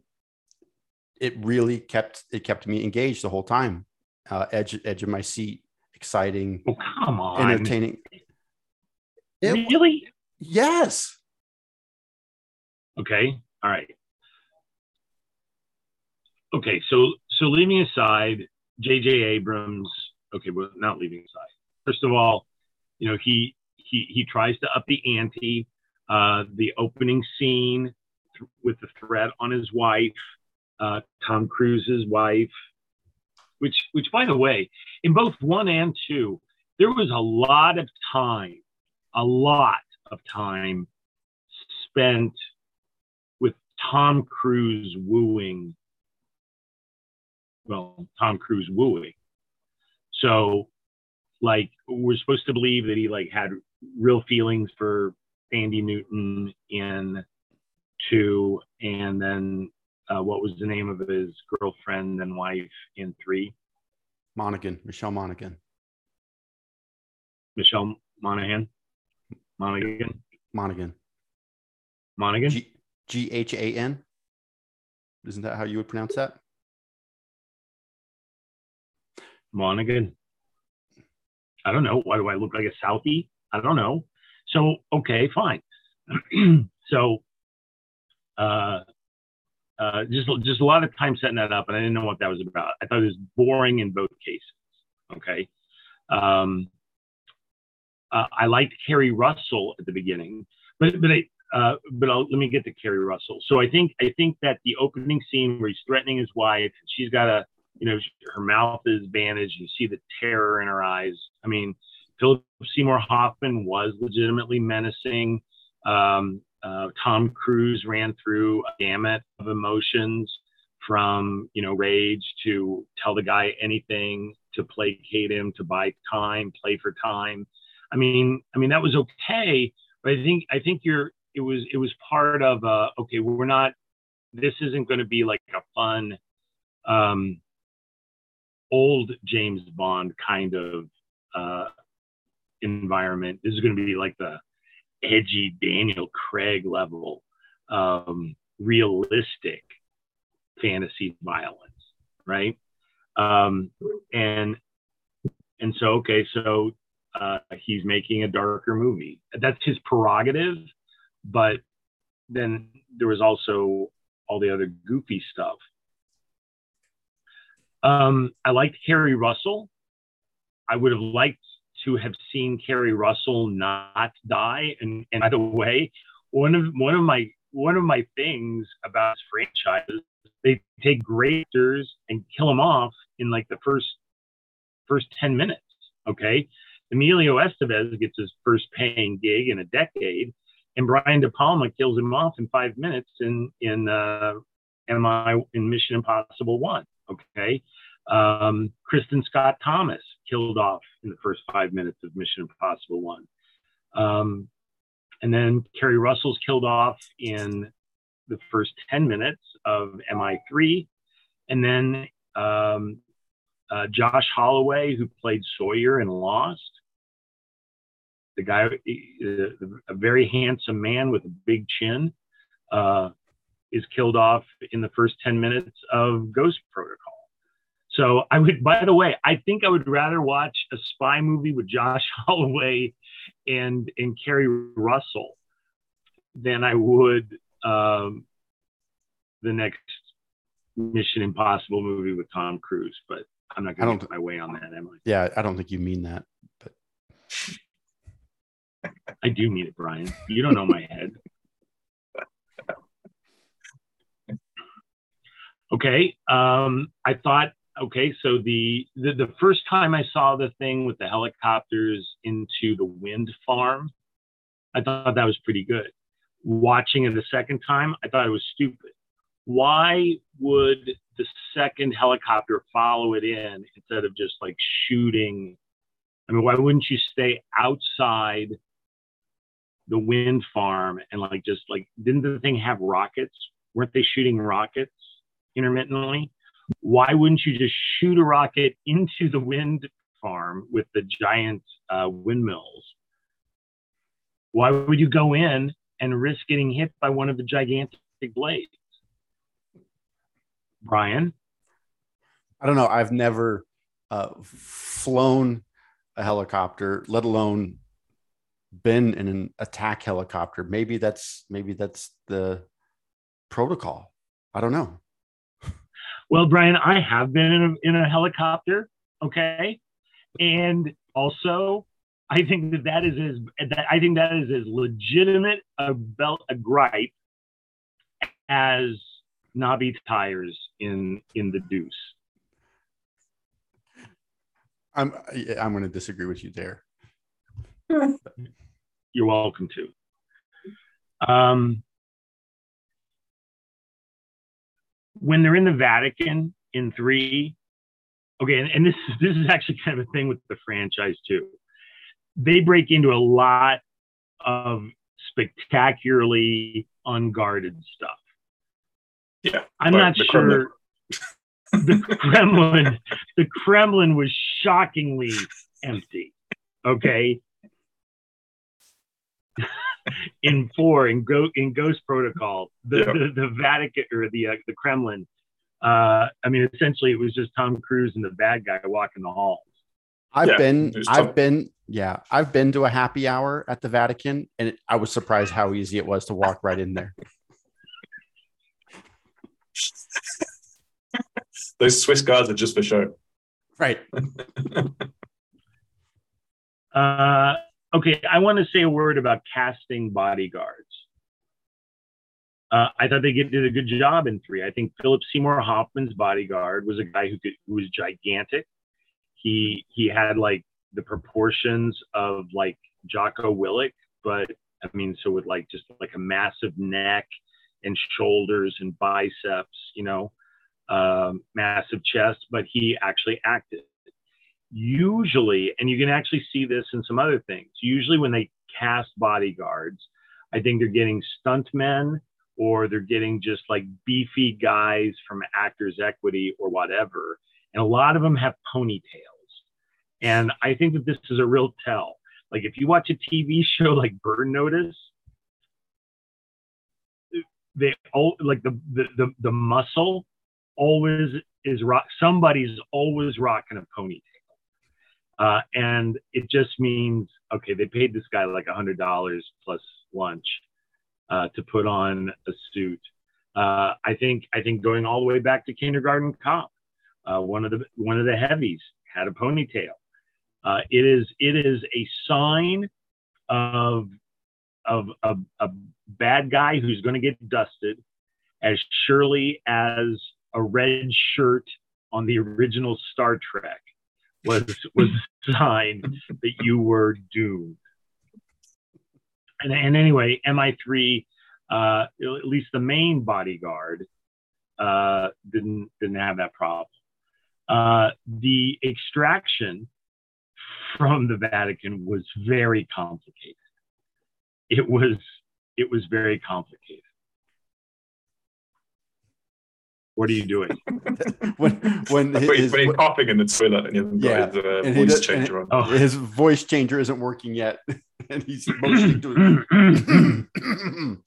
Speaker 2: it really kept it kept me engaged the whole time, uh, edge edge of my seat exciting,
Speaker 3: oh, come on.
Speaker 2: entertaining.
Speaker 3: It, really?
Speaker 2: Yes.
Speaker 3: Okay. All right. Okay. So, so leaving aside J.J. Abrams. Okay, well, not leaving aside. First of all, you know he he he tries to up the ante. Uh, the opening scene th- with the threat on his wife uh, Tom Cruise's wife, which, which by the way, in both one and two, there was a lot of time, a lot of time spent with Tom Cruise wooing. Well, Tom Cruise wooing. So, like, we're supposed to believe that he like had real feelings for Thandie Newton in two, and then uh, what was the name of his girlfriend and wife in three?
Speaker 2: Monaghan, Michelle Monaghan.
Speaker 3: Michelle Monaghan. Monaghan.
Speaker 2: Monaghan.
Speaker 3: Monaghan.
Speaker 2: G H A N? Isn't that how you would pronounce that?
Speaker 3: Monaghan. I don't know. Why do I look like a Southie? I don't know. So okay, fine. so uh, uh, just just a lot of time setting that up, and I didn't know what that was about. I thought it was boring in both cases. Okay. Um, uh, I liked Keri Russell at the beginning, but but I, uh, but I'll, let me get to Keri Russell. So I think I think that the opening scene where he's threatening his wife, she's got a you know her mouth is bandaged, you see the terror in her eyes. I mean, Philip Seymour Hoffman was legitimately menacing. Um, uh, Tom Cruise ran through a gamut of emotions from you know rage to tell the guy anything to placate him to buy time play for time. I mean i mean that was okay but i think i think you're it was it was part of uh okay we're not this isn't going to be like a fun um old james bond kind of uh environment. This is going to be like the edgy Daniel Craig level, um, realistic fantasy violence, right? Um, and and so okay, so uh, he's making a darker movie. That's his prerogative, but then there was also all the other goofy stuff. Um, I liked Keri Russell. I would have liked to have seen Keri Russell not die. And, and by the way, one of one of my one of my things about franchises, they take great actors and kill them off in like the first first 10 minutes. Okay. Emilio Estevez gets his first paying gig in a decade, and Brian De Palma kills him off in five minutes in in uh, MI in Mission Impossible One. Okay, um, Kristin Scott Thomas killed off in the first five minutes of Mission Impossible One. Um, and then Keri Russell's killed off in the first 10 minutes of MI3. And then um, uh, Josh Holloway, who played Sawyer in Lost, the guy, a very handsome man with a big chin, uh, is killed off in the first 10 minutes of Ghost Protocol. So I would, by the way, I think I would rather watch a spy movie with Josh Holloway and and Keri Russell than I would um, the next Mission Impossible movie with Tom Cruise. But I'm not going to get my way on that, am I?
Speaker 2: Yeah, I don't think you mean that, but
Speaker 3: I do mean it, Brian. You don't know my head. Okay. Um, I thought okay, so the, the, the first time I saw the thing with the helicopters into the wind farm, I thought that was pretty good. Watching it the second time, I thought it was stupid. Why would the second helicopter follow it in instead of just like shooting? I mean, why wouldn't you stay outside the wind farm and like just like didn't the thing have rockets? Weren't they shooting rockets intermittently? Why wouldn't you just shoot a rocket into the wind farm with the giant uh, windmills? Why would you go in and risk getting hit by one of the gigantic blades? Brian?
Speaker 2: I don't know. I've never uh, flown a helicopter, let alone been in an attack helicopter. Maybe that's maybe that's the protocol. I don't know.
Speaker 3: Well, Brian, I have been in a, in a helicopter. Okay. And also, I think that that is as that I think that is as legitimate a belt a gripe as knobby tires in in the deuce.
Speaker 2: I'm I'm going to disagree with you there.
Speaker 3: You're welcome to. Um, when they're in the Vatican in three, okay, and, and this this is actually kind of a thing with the franchise too. They break into a lot of spectacularly unguarded stuff.
Speaker 1: Yeah,
Speaker 3: I'm not
Speaker 1: the
Speaker 3: sure. the Kremlin, the Kremlin was shockingly empty. Okay. In four, in Go in Ghost Protocol, the,
Speaker 1: Yeah.
Speaker 3: the, the Vatican or the uh, the Kremlin. Uh, I mean, essentially, it was just Tom Cruise and the bad guy walking the halls.
Speaker 2: I've
Speaker 1: Yeah,
Speaker 2: been
Speaker 1: there's
Speaker 2: I've
Speaker 1: some-
Speaker 2: been yeah, I've been to a happy hour at the Vatican and it, I was surprised how easy it was to walk right in there.
Speaker 1: Those Swiss guards are just for show.
Speaker 2: Right.
Speaker 3: Uh, okay, I want to say a word about casting bodyguards. Uh, I thought they did a good job in three. I think Philip Seymour Hoffman's bodyguard was a guy who could, who was gigantic. He he had like the proportions of like Jocko Willink, but I mean, so with like just like a massive neck and shoulders and biceps, you know, um, massive chest, but he actually acted usually, and you can actually see this in some other things, usually when they cast bodyguards, I think they're getting stuntmen or they're getting just like beefy guys from Actors Equity or whatever. And a lot of them have ponytails. And I think that this is a real tell. Like if you watch a TV show like Burn Notice, they all like the the the, the muscle always is rock somebody's always rocking a ponytail. Uh, and it just means okay, they paid this guy like a hundred dollars plus lunch uh, to put on a suit. Uh, I think I think going all the way back to Kindergarten Cop, uh, one of the one of the heavies had a ponytail. Uh, it is it is a sign of of a, a bad guy who's going to get dusted as surely as a red shirt on the original Star Trek was was a sign that you were doomed. And, and anyway, MI3, uh, at least the main bodyguard, uh, didn't didn't have that problem. Uh, the extraction from the Vatican was very complicated. It was it was very complicated. What are you doing?
Speaker 2: when when
Speaker 1: When, he's-
Speaker 2: his,
Speaker 1: when he's coughing in the toilet and he hasn't
Speaker 2: Yeah,
Speaker 1: got his uh, voice
Speaker 2: does-
Speaker 1: changer on.
Speaker 3: Oh.
Speaker 2: his voice changer isn't working yet and he's mostly doing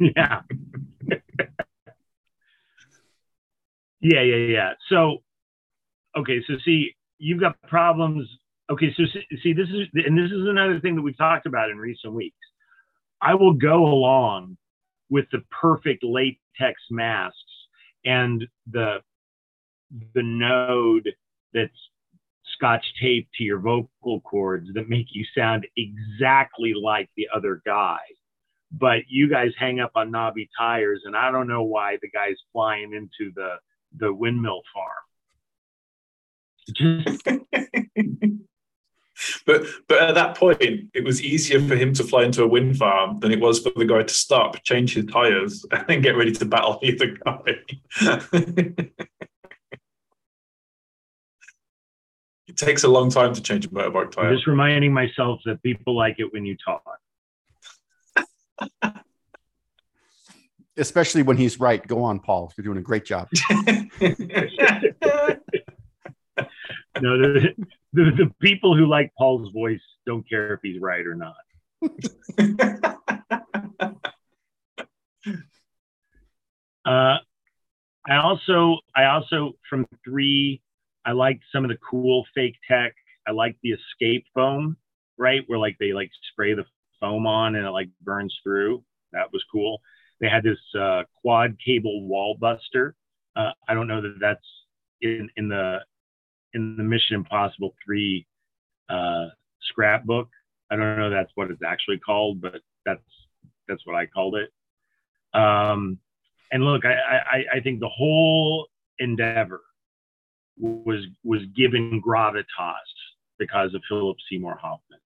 Speaker 3: yeah. yeah, yeah, yeah. So, okay, so see, you've got problems. Okay, so see, see, this is, and this is another thing that we've talked about in recent weeks. I will go along with the perfect latex masks and the the node that's scotch taped to your vocal cords that make you sound exactly like the other guy. But you guys hang up on knobby tires and i don't know why the guy's flying into the the windmill farm. just
Speaker 1: but but at that point, it was easier for him to fly into a wind farm than it was for the guy to stop, change his tires, and then get ready to battle the other guy. it takes a long time to change a motorbike
Speaker 3: I'm
Speaker 1: tire.
Speaker 3: just reminding myself that people like it when you talk
Speaker 2: especially when he's right go on paul you're doing a great job
Speaker 3: no the, the, the people who like paul's voice don't care if he's right or not Uh, I also, I also from three, I liked some of the cool fake tech. I liked the escape foam, right, where like they like spray the foam on and it like burns through. That was cool. They had this uh, quad cable wall buster. Uh, I don't know that that's in in the in the Mission Impossible three uh, scrapbook. I don't know that's what it's actually called, but that's that's what I called it. Um, and look, I, I, I think the whole endeavor was was given gravitas because of Philip Seymour Hoffman.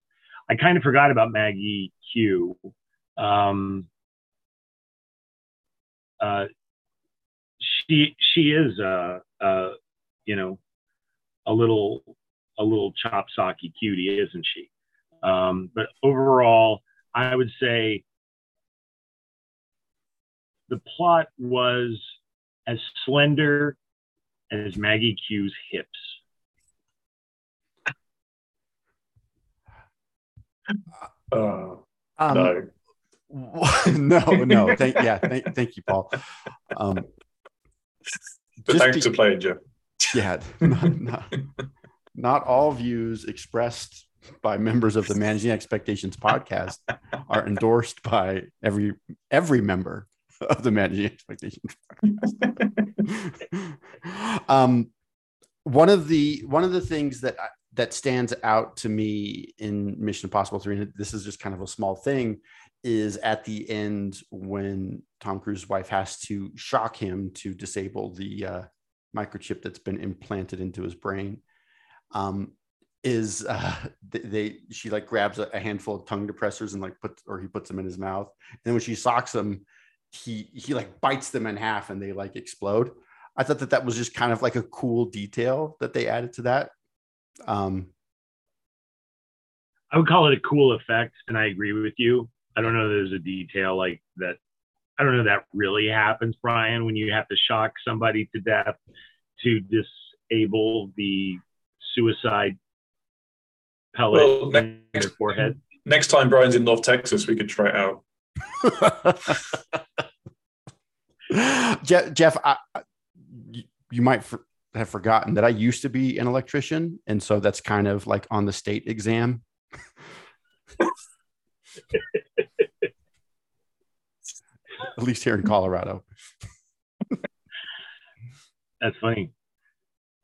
Speaker 3: I kind of forgot about Maggie Q. Um, uh, she she is a, a you know a little a little chop socky cutie, isn't she? Um, but overall, I would say the plot was as slender as Maggie Q's hips.
Speaker 1: Uh,
Speaker 2: Um,
Speaker 1: no.
Speaker 2: no, no. Thank, yeah, thank, thank you, Paul. Um,
Speaker 1: But thanks
Speaker 2: be-
Speaker 1: for playing, Jeff.
Speaker 2: Yeah, not, not, not all views expressed by members of the Managing Expectations podcast are endorsed by every every member of the Managing Expectations. um, one of the one of the things that that stands out to me in Mission Impossible Three, and this is just kind of a small thing, is at the end when Tom Cruise's wife has to shock him to disable the uh, microchip that's been implanted into his brain. Um, is uh, they she like grabs a, handful of tongue depressors and like puts or he puts them in his mouth, and then when she socks them, he he like bites them in half and they like explode. I thought that that was just kind of like a cool detail that they added to that. Um,
Speaker 3: I would call it a cool effect, and I agree with you. I don't know. There's a detail like that. I don't know that really happens, Brian, when you have to shock somebody to death to disable the suicide pellet
Speaker 1: Well,
Speaker 3: in
Speaker 1: next-
Speaker 3: their forehead.
Speaker 1: Next time Brian's in North Texas, we could try it out.
Speaker 2: Jeff, Jeff I, I- you, you might for, have forgotten that I used to be an electrician, and so that's kind of like on the state exam. At least here in Colorado.
Speaker 3: That's funny.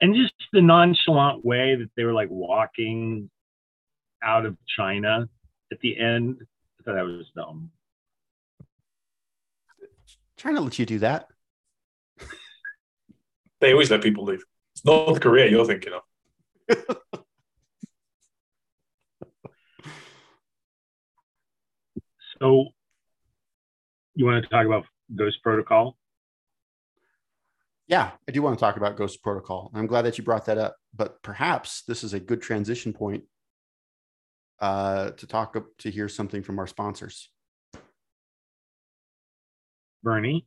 Speaker 3: And just the nonchalant way that they were like walking out of China at the end. I thought that was dumb.
Speaker 2: Trying to let you do that.
Speaker 1: They always let people leave. It's North Korea you're thinking of.
Speaker 3: So you want to talk about Ghost Protocol?
Speaker 2: Yeah, I do want to talk about Ghost Protocol. I'm glad that you brought that up, but perhaps this is a good transition point uh, to talk to hear something from our sponsors.
Speaker 3: Bernie?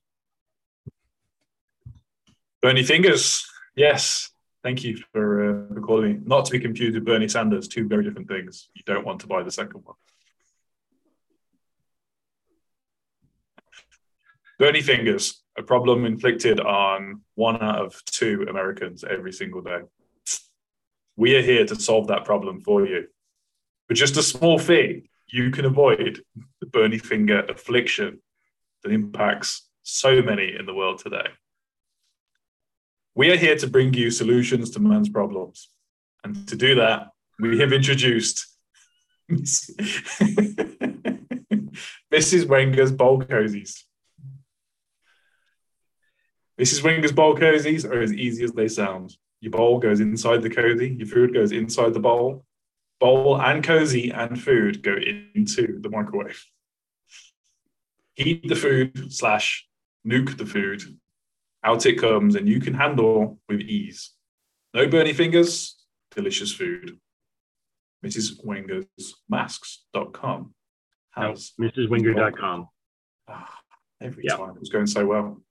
Speaker 1: Bernie Fingers. Yes. Thank you for, uh, for calling me. Not to be confused with Bernie Sanders, two very different things. You don't want to buy the second one. Bernie Fingers, a problem inflicted on one out of two Americans every single day. We are here to solve that problem for you. For just a small fee, you can avoid the Bernie finger affliction that impacts so many in the world today. We are here to bring you solutions to man's problems. And to do that, we have introduced Mrs. Wenger's Bowl Cozies. Mrs. Wenger's Bowl Cozies are as easy as they sound. Your bowl goes inside the cozy, your food goes inside the bowl. Bowl and cozy and food go into the microwave. Heat the food slash nuke the food out it comes and you can handle with ease. No burny fingers, delicious food. Mrs. Wenger's masks.com
Speaker 3: No,
Speaker 1: has
Speaker 3: MrsWinger.com.
Speaker 1: Ah, every
Speaker 3: Yep.
Speaker 1: time it was going so well.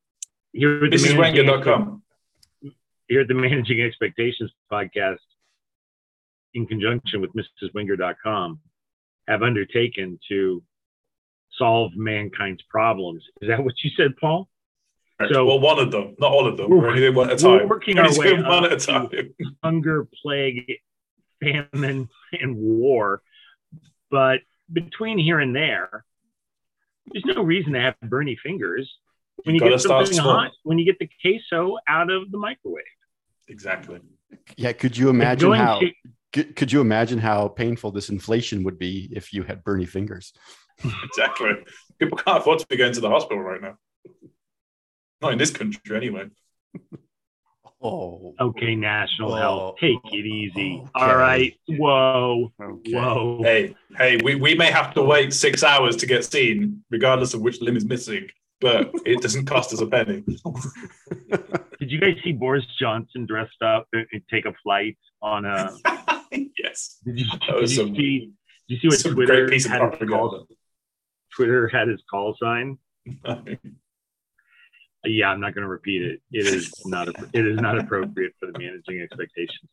Speaker 3: Here at the Managing
Speaker 1: MrsWenger.com.
Speaker 3: here at the Managing Expectations podcast, in conjunction with MrsWinger.com, have undertaken to solve mankind's problems. Is that what you said, Paul? So-
Speaker 1: well, one of them, not all of them.
Speaker 3: We're-
Speaker 1: We're one at a time.
Speaker 3: we're working
Speaker 1: We're
Speaker 3: our way
Speaker 1: one at a time.
Speaker 3: Hunger, plague, famine, and war. But between here and there, there's no reason to have Bernie fingers when you
Speaker 1: Gotta
Speaker 3: get
Speaker 1: start
Speaker 3: something
Speaker 1: small.
Speaker 3: hot, when you get the queso out of the microwave.
Speaker 1: Exactly.
Speaker 2: Yeah, could you imagine how
Speaker 3: to-
Speaker 2: could, could you imagine how painful this inflation would be if you had Bernie fingers?
Speaker 1: Exactly. People can't afford to be going to the hospital right now. Not in this country, anyway.
Speaker 2: Oh.
Speaker 3: Okay, national
Speaker 2: Whoa.
Speaker 3: health. Take it easy.
Speaker 2: Okay.
Speaker 3: All right. Whoa.
Speaker 2: Okay.
Speaker 3: Whoa.
Speaker 1: Hey, hey, we, we may have to wait six hours to get seen, regardless of which limb is missing, but it doesn't cost us a penny.
Speaker 3: Did you guys see Boris Johnson dressed up and take a flight on a?
Speaker 1: yes.
Speaker 3: Did you, did you
Speaker 1: some-
Speaker 3: see? Did you see what Twitter
Speaker 1: great piece of
Speaker 3: had call? Twitter had his call sign. Yeah, I'm not going to repeat it. It is not. It is not appropriate for the managing expectations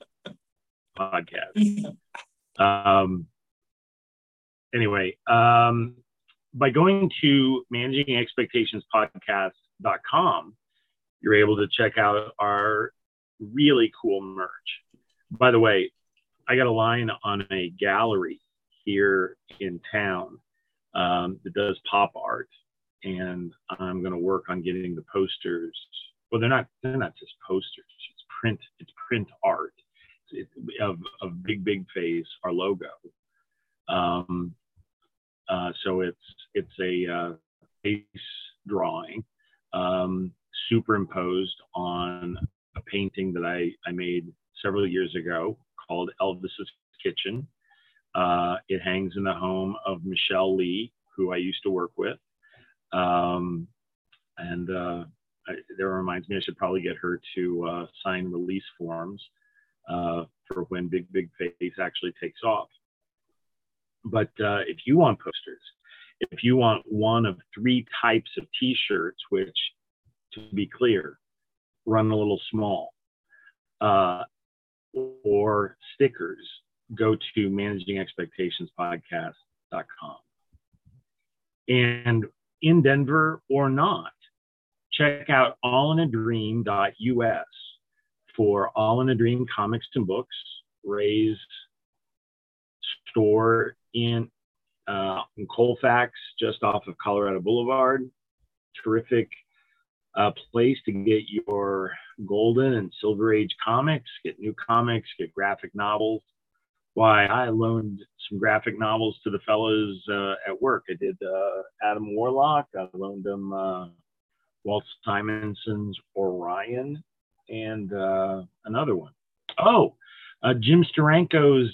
Speaker 3: podcast. Um, anyway, um, by going to managingexpectationspodcast.com, you're able to check out our really cool merch. By the way, I got a line on a gallery here in town um, that does pop art, and I'm going to work on getting the posters. Well, they're not. They're not just posters. It's print. It's print art it, of of Big Big Face, our logo. Um, uh, so it's it's a uh, face drawing um, superimposed on a painting that I, I made several years ago called Elvis's Kitchen. Uh, it hangs in the home of Michelle Lee, who I used to work with. Um, and uh, I, that reminds me, I should probably get her to uh, sign release forms uh, for when Big Big Face actually takes off. But uh, if you want posters, if you want one of three types of T-shirts, which, to be clear, run a little small, uh, or stickers, go to managingexpectationspodcast.com. And in Denver or not, check out allinadream.us for All in a Dream comics and books. Ray's store in uh, in Colfax, just off of Colorado Boulevard. Terrific uh, place to get your golden and silver age comics, get new comics, get graphic novels. Why I loaned some graphic novels to the fellows uh, at work. I did uh, Adam Warlock. I loaned them uh, Walt Simonson's Orion and uh, another one. Oh, Jim Steranko's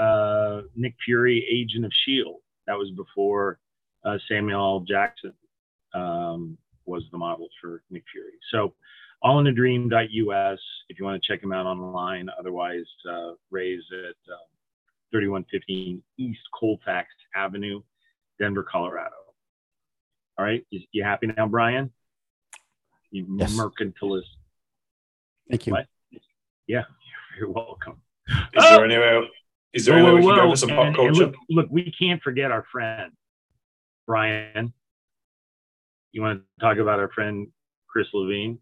Speaker 3: uh, Nick Fury, Agent of S.H.I.E.L.D. That was before uh, Samuel L. Jackson um, was the model for Nick Fury. So, allinadream.us if you want to check him out online. Otherwise, uh, Ray's at uh, 3115 East Colfax Avenue, Denver, Colorado. All right. You, you happy now, Brian? You
Speaker 2: Yes.
Speaker 3: mercantilist.
Speaker 2: Thank you.
Speaker 3: What? Yeah, you're welcome.
Speaker 1: Is there any way? Is there any way we can go to some pop
Speaker 3: And- and
Speaker 1: culture?
Speaker 3: look, look, we can't forget our friend, Brian. You want to talk about our friend Chris Levine?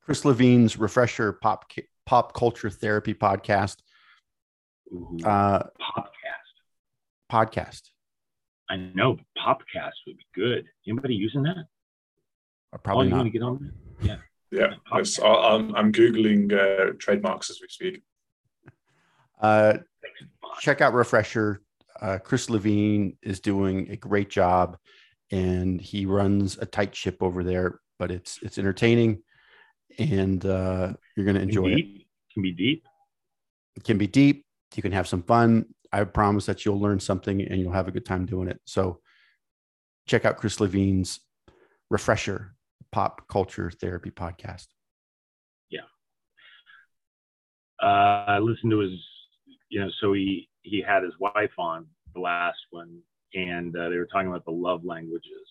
Speaker 2: Chris Levine's Refresher Pop Pop Culture Therapy Podcast.
Speaker 3: Ooh,
Speaker 2: Uh,
Speaker 3: Popcast.
Speaker 2: podcast.
Speaker 3: I know Popcast would be good. Anybody using that?
Speaker 2: Or
Speaker 3: Oh,
Speaker 2: Probably
Speaker 3: you
Speaker 2: not.
Speaker 3: want to get on there?
Speaker 1: Yeah, yes, I- I'm, I'm googling uh, trademarks as we speak.
Speaker 2: Uh, check out Refresher. Uh, Chris Levine is doing a great job, and he runs a tight ship over there. But it's it's entertaining, and uh, you're going to enjoy it.
Speaker 3: Can be deep.
Speaker 2: It can be deep. You can have some fun. I promise that you'll learn something and you'll have a good time doing it. So check out Chris Levine's Refresher Pop Culture Therapy Podcast.
Speaker 3: Yeah, uh, I listened to his, you know, so he he had his wife on the last one, and uh, they were talking about the love languages,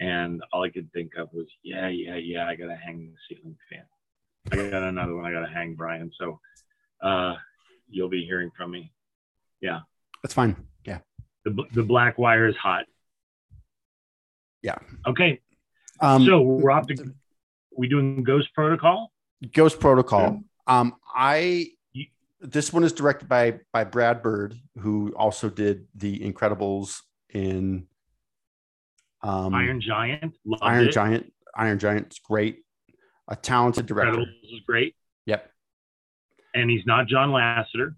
Speaker 3: and all I could think of was, yeah, yeah, yeah, I gotta hang the ceiling fan. I got another one. I gotta hang Brian. So uh, you'll be hearing from me.
Speaker 2: Yeah, that's fine. Yeah.
Speaker 3: The the black wire is hot.
Speaker 2: Yeah.
Speaker 3: Okay.
Speaker 2: Um,
Speaker 3: so we're off to. We doing Ghost Protocol?
Speaker 2: Ghost Protocol. Um, I this one is directed by by Brad Bird, who also did The Incredibles in um,
Speaker 3: Iron Giant. Loved
Speaker 2: Iron
Speaker 3: it.
Speaker 2: Giant. Iron Giant's great. A talented director.
Speaker 3: Incredibles is great,
Speaker 2: Yep.
Speaker 3: and he's not John Lasseter.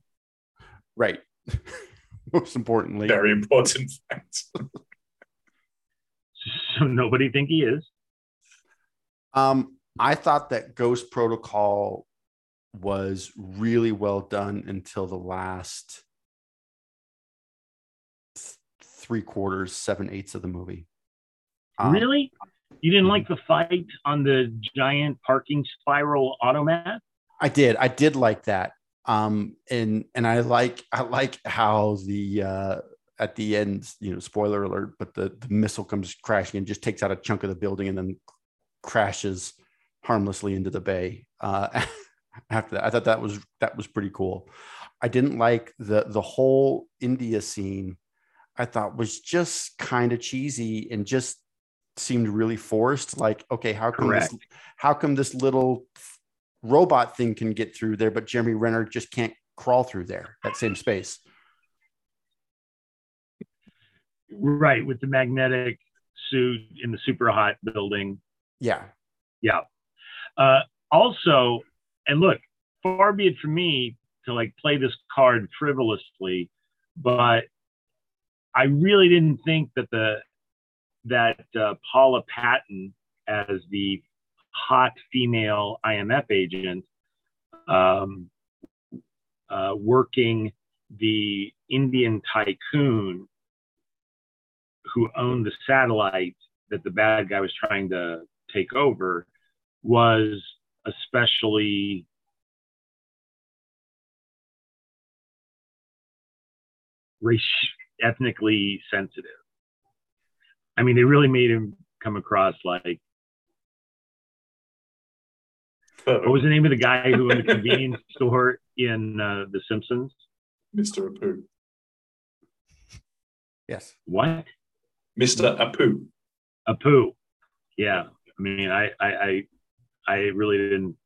Speaker 2: Right. Most importantly.
Speaker 1: Very important fact.
Speaker 3: so nobody think he is.
Speaker 2: Um, I thought that Ghost Protocol was really well done until the last th- three quarters, seven eighths of the movie. Um,
Speaker 3: really? You didn't like the fight on the giant parking spiral automat?
Speaker 2: I did. I did like that. Um, and and I like I like how the uh, at the end, you know, spoiler alert, but the, the missile comes crashing and just takes out a chunk of the building and then crashes harmlessly into the bay. Uh, after that, I thought that was that was pretty cool. I didn't like the the whole India scene. I thought was just kind of cheesy and just seemed really forced. Like, okay, how come this, how come this little robot thing can get through there, but Jeremy Renner just can't crawl through there that same space?
Speaker 3: Right, with the magnetic suit in the super hot building.
Speaker 2: Yeah.
Speaker 3: Yeah. Uh, also, and look, far be it from me to like play this card frivolously, but I really didn't think that the that uh, Paula Patton as the hot female IMF agent um, uh, working the Indian tycoon who owned the satellite that the bad guy was trying to take over was especially race ethnically sensitive. I mean, they really made him come across like what was the name of the guy who owned the convenience store in uh, The Simpsons?
Speaker 1: Mr. Apu.
Speaker 2: Yes.
Speaker 3: What?
Speaker 1: Mr. Apu.
Speaker 3: Apu. Yeah. I mean, I, I, I, I really didn't.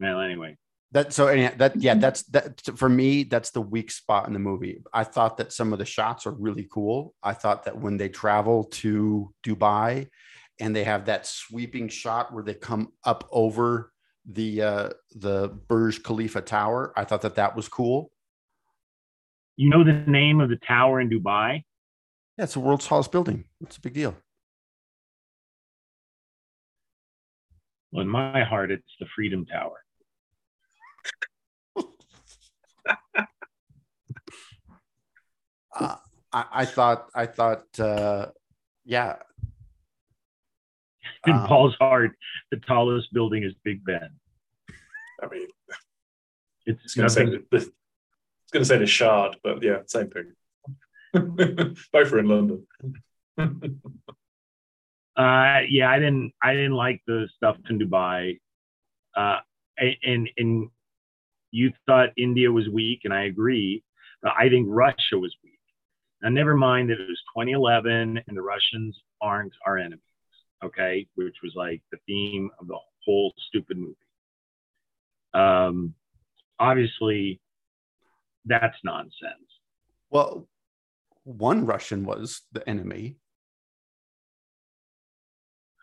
Speaker 3: Well, anyway.
Speaker 2: That so that yeah that's that for me that's the weak spot in the movie. I thought that some of the shots are really cool. I thought that when they travel to Dubai and they have that sweeping shot where they come up over the uh, the Burj Khalifa tower, I thought that that was cool.
Speaker 3: You know the name of the tower in Dubai?
Speaker 2: Yeah, it's the world's tallest building. It's a big deal.
Speaker 3: Well, in my heart, it's the Freedom Tower.
Speaker 2: uh, I, I, thought, I thought, uh, yeah.
Speaker 3: In um, Paul's heart, the tallest building is Big Ben.
Speaker 1: I mean,
Speaker 3: it's,
Speaker 1: it's going to say the, it's going to say the Shard, but yeah, same thing. Both are in London.
Speaker 3: uh, yeah, I didn't, I didn't like the stuff in Dubai. Uh, and and you thought India was weak, and I agree, but I think Russia was weak. Now, never mind that it was 2011 and the Russians aren't our enemies, okay, which was like the theme of the whole stupid movie. Um, obviously, that's nonsense.
Speaker 2: Well, one Russian was the enemy.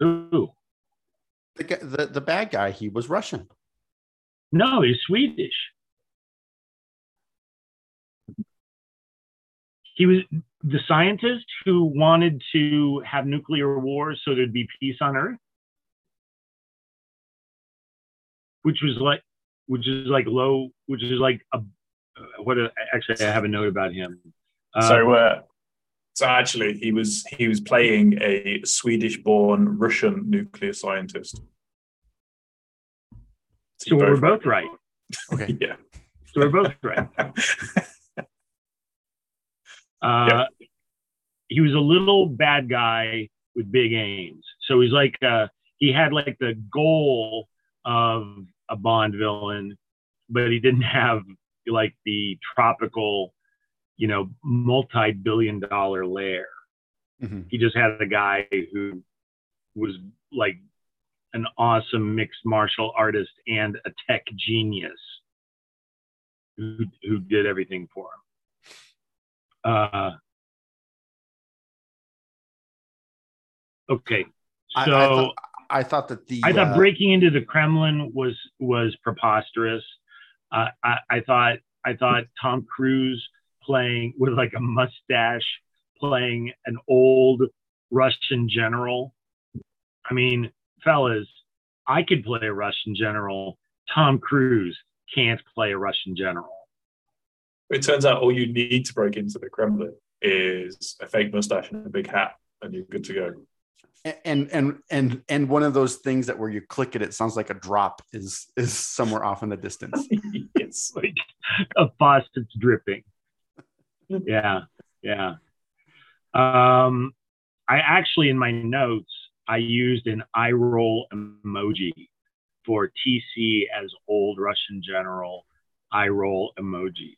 Speaker 3: Who?
Speaker 2: The, the, the bad guy, he was Russian.
Speaker 3: No, he's Swedish. He was the scientist who wanted to have nuclear war so there'd be peace on Earth, which was like, which is like low, which is like a, what? A, actually, I have a note about him.
Speaker 1: Um, so, uh, so actually, he was he was playing a Swedish-born Russian nuclear scientist.
Speaker 3: So we're both right.
Speaker 2: Okay.
Speaker 1: yeah.
Speaker 3: So we're both right. Uh, yeah. He was a little bad guy with big aims. So he's like, uh, he had like the goal of a Bond villain, but he didn't have like the tropical, you know, multi billion dollar lair. Mm-hmm. He just had a guy who was like an awesome mixed martial artist and a tech genius who, who did everything for him. Uh, okay, so I, I,
Speaker 2: thought, I, thought, that the
Speaker 3: I thought uh, breaking into the Kremlin was was preposterous. Uh, I, I thought I thought Tom Cruise playing with like a mustache, playing an old Russian general. I mean, fellas, I could play a Russian general. Tom Cruise can't play a Russian general.
Speaker 1: It turns out all you need to break into the Kremlin is a fake mustache and a big hat, and you're good to go.
Speaker 2: And and and and one of those things that where you click it, it sounds like a drop is is somewhere off in the distance.
Speaker 3: it's like a faucet's dripping. Yeah, yeah. Um, I actually in my notes I used an eye roll emoji for TC as old Russian general eye roll emoji.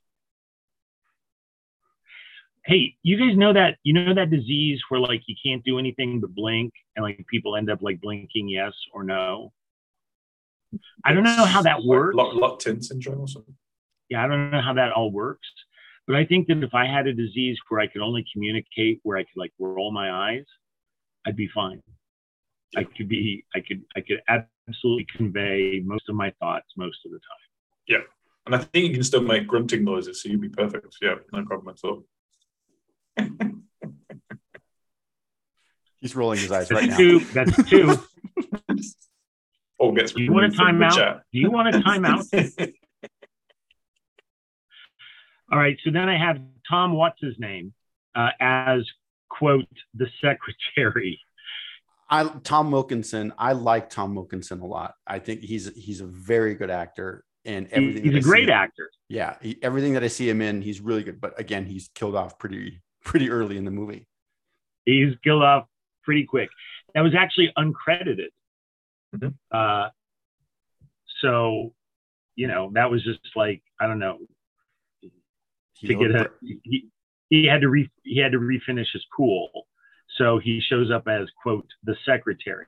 Speaker 3: Hey, you guys know that you know that disease where like you can't do anything but blink and like people end up like blinking yes or no. I don't know how that works.
Speaker 1: Locked in syndrome or something.
Speaker 3: Yeah, I don't know how that all works. But I think that if I had a disease where I could only communicate where I could like roll my eyes, I'd be fine. I could be, I could, I could absolutely convey most of my thoughts most of the time.
Speaker 1: Yeah. And I think you can still make grunting noises, so you'd be perfect. Yeah, no problem at all.
Speaker 2: He's rolling his eyes right
Speaker 3: That's
Speaker 2: now.
Speaker 3: two. That's two.
Speaker 1: Or gets
Speaker 3: Do you want a
Speaker 1: removed from
Speaker 3: timeout? Do you want a timeout? All right. So then I have Tom, what's his name, uh, as quote the secretary.
Speaker 2: I Tom Wilkinson. I like Tom Wilkinson a lot. I think he's he's a very good actor, and
Speaker 3: He-
Speaker 2: everything.
Speaker 3: he's
Speaker 2: that
Speaker 3: a
Speaker 2: I
Speaker 3: great
Speaker 2: see-
Speaker 3: actor.
Speaker 2: Yeah, he, everything that I see him in, he's really good. But again, he's killed off pretty pretty early in the movie.
Speaker 3: He's killed off pretty quick. That was actually uncredited.
Speaker 1: Mhm.
Speaker 3: Uh, so, you know, that was just like I don't know
Speaker 2: He
Speaker 3: to get a he, he had to re, he had to refinish his pool. So he shows up as quote the secretary.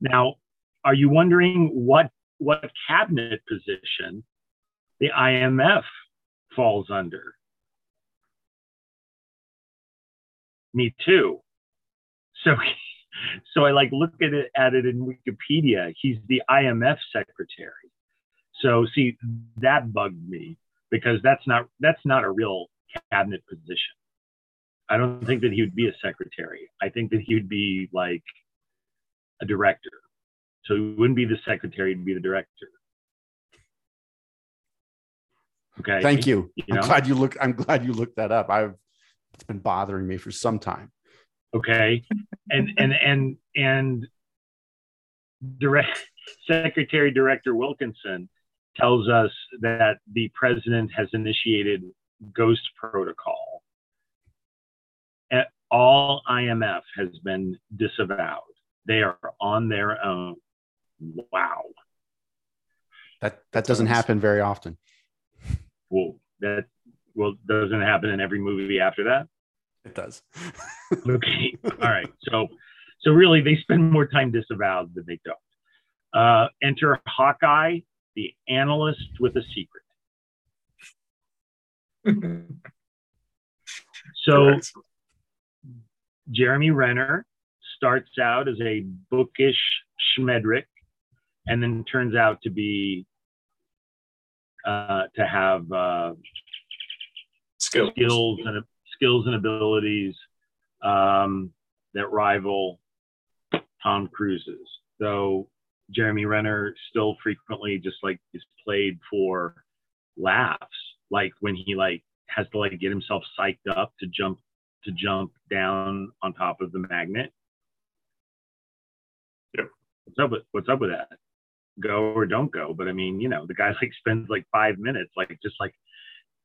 Speaker 3: Now, are you wondering what what cabinet position the IMF falls under? Me too. So so I like look at it at it in Wikipedia. He's the IMF secretary. So see that bugged me because that's not that's not a real cabinet position. I don't think that he would be a secretary. I think that he would be like a director. So he wouldn't be the secretary, he'd be the director. Okay.
Speaker 2: Thank you.
Speaker 3: You
Speaker 2: I'm glad you look. I'm glad you looked that up. I've it's been bothering me for some time.
Speaker 3: okay and and and and direct secretary director wilkinson tells us that the president has initiated ghost protocol. All imf has been disavowed. They are on their own. Wow.
Speaker 2: That that doesn't happen very often.
Speaker 3: well that well doesn't happen in every movie after that?
Speaker 2: It does.
Speaker 3: okay. All right. So so really they spend more time disavowed than they don't. Uh, enter hawkeye the analyst with a secret so jeremy renner starts out as a bookish schmedrick and then turns out to be uh, to have uh,
Speaker 1: Skills.
Speaker 3: skills and skills and abilities um, that rival Tom Cruise's. Though Jeremy Renner still frequently just like is played for laughs, like when he like has to like get himself psyched up to jump to jump down on top of the magnet.
Speaker 1: Yep.
Speaker 3: What's up with what's up with that? Go or don't go. But I mean, you know, the guy like spends like five minutes like just like,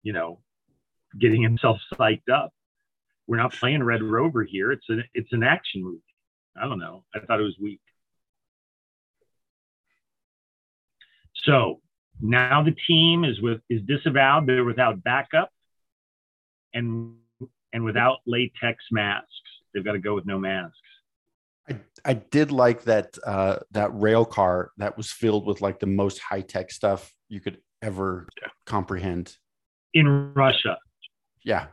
Speaker 3: you know, getting himself psyched up. We're not playing Red Rover here. It's an it's an action movie. I don't know. I thought it was weak. So now the team is with is disavowed. They're without backup and and without latex masks. They've got to go with no masks.
Speaker 2: I, I did like that uh, that rail car that was filled with like the most high tech stuff you could ever
Speaker 1: Yeah.
Speaker 2: comprehend.
Speaker 3: In Russia.
Speaker 2: Yeah,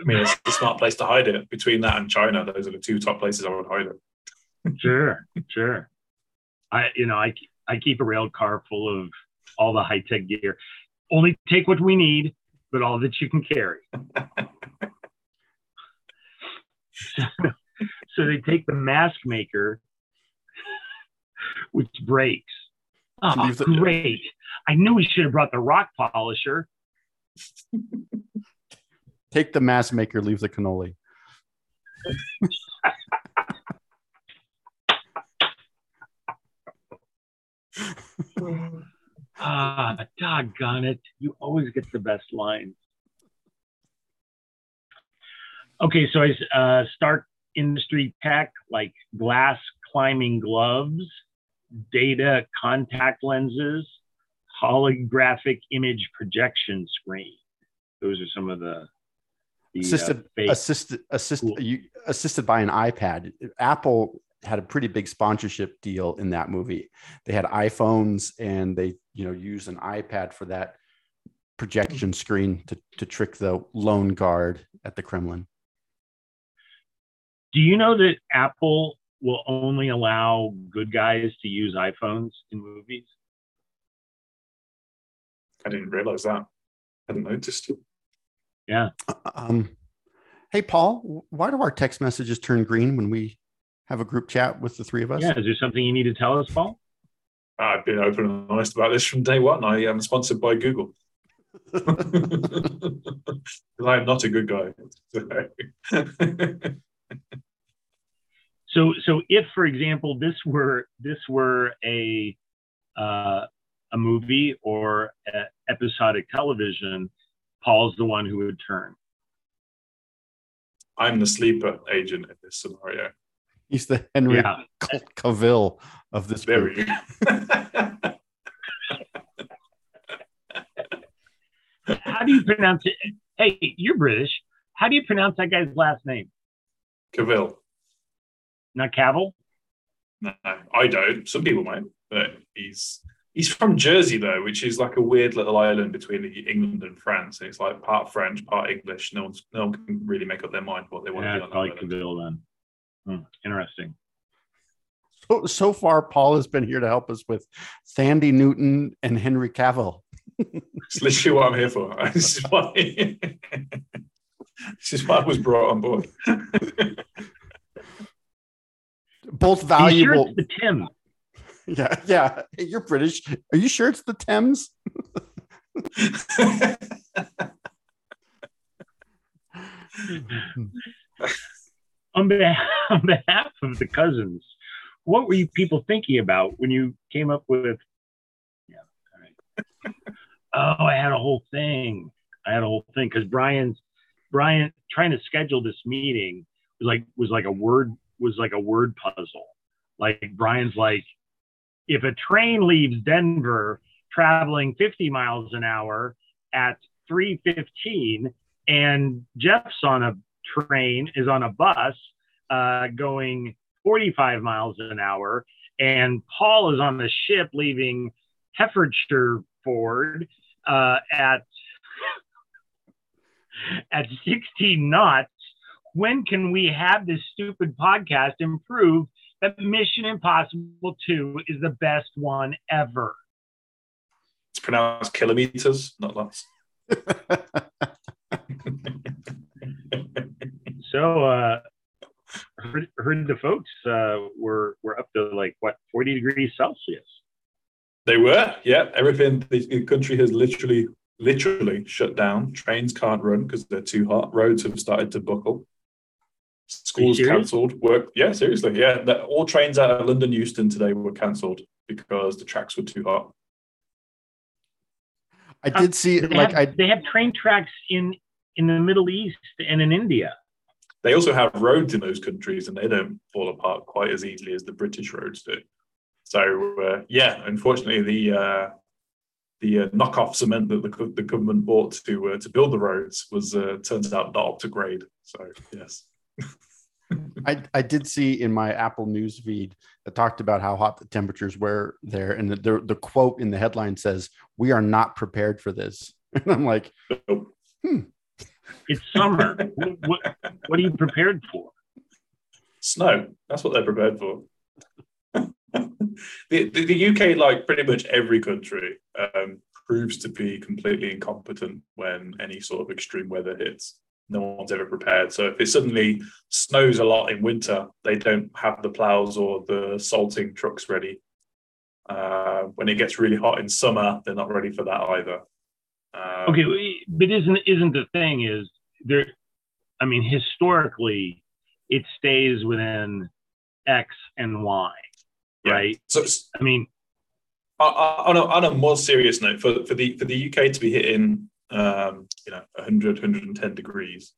Speaker 1: I mean, it's a smart place to hide it. Between that and China, those are the two top places I would hide it.
Speaker 3: Sure, sure. I you know, I I keep a rail car full of all the high tech gear. Only take what we need, but all that you can carry. so they take the mask maker which breaks. Oh, great. I knew we should have brought the rock polisher.
Speaker 2: Take the mask maker, leave the cannoli.
Speaker 3: Ah, doggone it. You always get the best lines. Okay, so I uh, start industry tech like glass climbing gloves, data contact lenses, holographic image projection screen. Those are some of the, the uh,
Speaker 2: assisted
Speaker 3: fake-
Speaker 2: assisted
Speaker 3: Cool.
Speaker 2: you assisted by an iPad. Apple had a pretty big sponsorship deal in that movie. They had iPhones and they you know used an iPad for that projection screen to to trick the loan guard at the Kremlin.
Speaker 3: Do you know that Apple will only allow good guys to use iPhones in movies?
Speaker 1: I didn't realize that. I hadn't noticed. It. Yeah.
Speaker 2: Um, hey Paul, why do our text messages turn green when we have a group chat with the three of us?
Speaker 3: Yeah, is there something you need to tell us, Paul?
Speaker 1: I've been open and honest about this from day one. I am sponsored by Google. I am not a good guy.
Speaker 3: So, so if, for example, this were this were a uh, a movie or a episodic television, Paul's the one who would turn.
Speaker 1: I'm the sleeper agent in this scenario.
Speaker 2: He's the Henry
Speaker 3: Yeah.
Speaker 2: Cavill of this
Speaker 1: There
Speaker 2: group.
Speaker 3: How do you pronounce it? Hey, you're British. How do you pronounce that guy's last name?
Speaker 1: Cavill.
Speaker 3: Not Cavill.
Speaker 1: No, I don't. Some people might, but he's he's from Jersey though, which is like a weird little island between England and France. And it's like part French, part English. No one's no one can really make up their mind what they want
Speaker 3: Yeah,
Speaker 1: to
Speaker 3: it's
Speaker 1: be on
Speaker 3: probably
Speaker 1: that island.
Speaker 3: Cavill then. Hmm, interesting.
Speaker 2: So, so far, Paul has been here to help us with Thandie Newton and Henry Cavill.
Speaker 1: It's literally what I'm here for. this is why this is why I was brought on board.
Speaker 2: Both
Speaker 3: you sure
Speaker 2: valuable.
Speaker 3: the Tim?
Speaker 2: Yeah, yeah. You're British. Are you sure it's the Thames?
Speaker 3: on behalf, on behalf of the cousins, what were you people thinking about when you came up with? Yeah, all right. oh, I had a whole thing. I had a whole thing because Brian's Brian trying to schedule this meeting was like was like a word was like a word puzzle. Like Brian's like, if a train leaves Denver traveling 50 miles an hour at 315 and Jeff's on a train is on a bus uh, going 45 miles an hour, and Paul is on the ship leaving Herefordshire Ford uh, at at 16 knots. When can we have this stupid podcast improve that Mission Impossible 2 is the best one ever?
Speaker 1: it's pronounced kilometers, not lots.
Speaker 3: So, uh, heard, heard the folks uh, were were up to like what 40 degrees Celsius.
Speaker 1: They were, yeah. Everything. The country has literally, literally shut down. Trains can't run because they're too hot. Roads have started to buckle. Schools cancelled. Work. Yeah, seriously. Yeah, that, all trains out of London Euston today were cancelled because the tracks were too hot.
Speaker 2: I did see,
Speaker 3: They
Speaker 2: like,
Speaker 3: have,
Speaker 2: I
Speaker 3: they have train tracks in in the Middle East and in India.
Speaker 1: They also have roads in those countries, and they don't fall apart quite as easily as the British roads do. So uh, yeah, unfortunately, the uh, the uh, knockoff cement that the, the government bought to uh, to build the roads was uh, turns out not up to grade. So yes,
Speaker 2: I, I did see in my Apple News feed that talked about how hot the temperatures were there, and the, the the quote in the headline says, "We are not prepared for this." And I'm like,
Speaker 1: So,
Speaker 3: It's summer. what, what what are you prepared for?
Speaker 1: snow. That's what they're prepared for. the, the the UK, like pretty much every country, um, proves to be completely incompetent when any sort of extreme weather hits. No one's ever prepared. So if it suddenly snows a lot in winter, they don't have the plows or the salting trucks ready Uh, when it gets really hot in summer, they're not ready for that either.
Speaker 3: Um, okay, but isn't isn't the thing is there? I mean, historically, it stays within X and Y, yeah. right?
Speaker 1: So,
Speaker 3: I mean,
Speaker 1: on a, on a more serious note, for, for the for the UK to be hitting, um, you know, 100, 110 degrees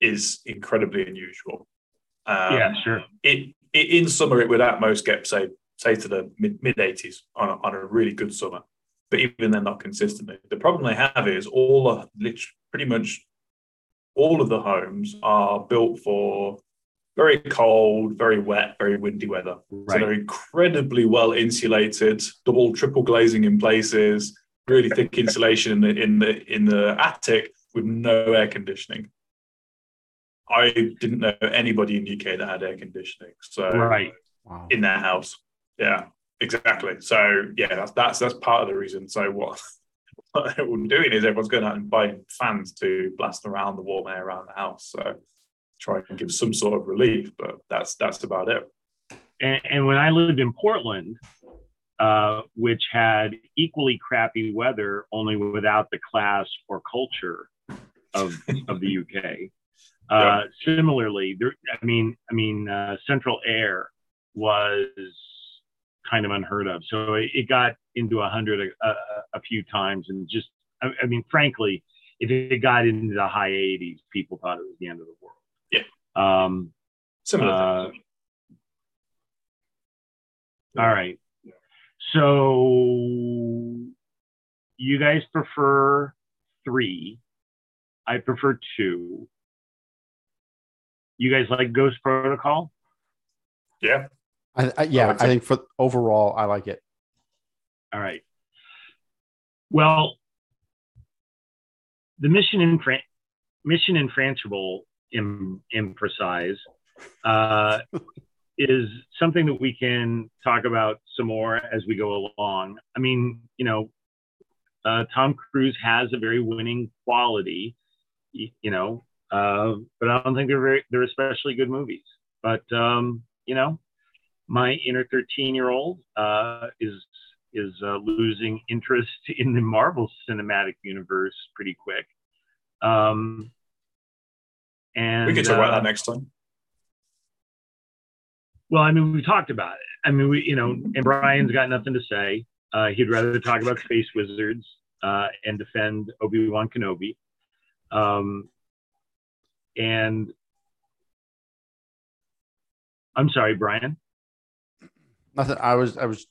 Speaker 1: is incredibly unusual.
Speaker 3: Um, yeah, sure.
Speaker 1: It, it, in summer, it would at most get say say to the mid mid 80s on a, on a really good summer, but even then, not consistently. The problem they have is all the pretty much all of the homes are built for very cold, very wet, very windy weather. Right. So they're incredibly well insulated, double, triple glazing in places, really thick insulation in the in the in the attic with no air conditioning. I didn't know anybody in the UK that had air conditioning. So
Speaker 3: right
Speaker 1: wow. in their house. Yeah, exactly. So yeah, that's that's that's part of the reason. So what what everyone's doing is everyone's going out and buying fans to blast around the warm air around the house. So try and give some sort of relief, but that's that's about it.
Speaker 3: And, and when I lived in Portland, uh, which had equally crappy weather, only without the class or culture of of the UK. Uh, yeah. Similarly, there, I mean, I mean, uh, Central Air was kind of unheard of. So it, it got into a hundred a, a, a, few times, and just, I, I, mean, frankly, if it got into the high 80s, people thought it was the end of the world.
Speaker 1: Yeah.
Speaker 3: Um,
Speaker 1: Similar. Uh,
Speaker 3: all right. So you guys prefer three. I prefer two. You guys like Ghost Protocol?
Speaker 1: Yeah.
Speaker 2: I, I, yeah, I, I think for overall, I like it.
Speaker 3: All right. Well, the mission in Fran- mission infrangible im- imprecise uh, is something that we can talk about some more as we go along. I mean, you know, uh, Tom Cruise has a very winning quality, you know, uh, but I don't think they're very they're especially good movies. But um, you know, my inner 13 year old uh, is is uh, losing interest in the Marvel Cinematic Universe pretty quick. Um, and
Speaker 1: we can talk about that uh, next time.
Speaker 3: Well, I mean, we talked about it. I mean, we, you know, and Brian's got nothing to say. Uh, he'd rather talk about space wizards uh, and defend Obi Wan Kenobi. Um, and I'm sorry, Brian.
Speaker 2: Nothing. I was I was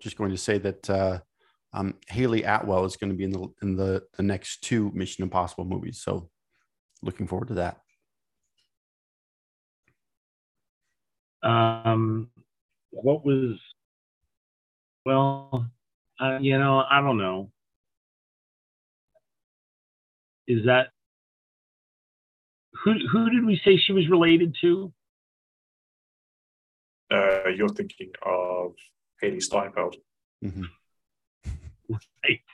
Speaker 2: just going to say that uh, um, Hayley Atwell is going to be in the in the the next two Mission Impossible movies. So, looking forward to that.
Speaker 3: Um, what was? Well, uh, you know, I don't know. Is that who? Who did we say she was related to?
Speaker 1: uh, you're thinking of Hailee Steinfeld.
Speaker 2: Mm-hmm.
Speaker 3: right.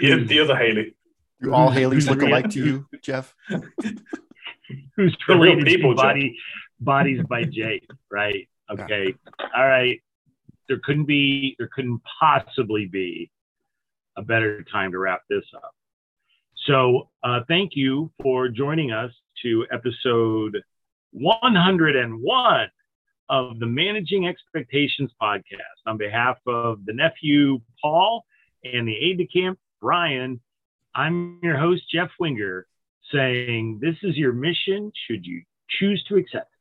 Speaker 1: The, the other Haley.
Speaker 2: Do all Haleys look alike to you, Jeff?
Speaker 3: Who's related people, to body, Bodies by Jake, right? Okay. All right. There couldn't be, there couldn't possibly be a better time to wrap this up. So uh, thank you for joining us to episode 101 of the Managing Expectations podcast. On behalf of the nephew, Paul, and the aide de camp, Brian, I'm your host, Jeff Wenger, saying this is your mission should you choose to accept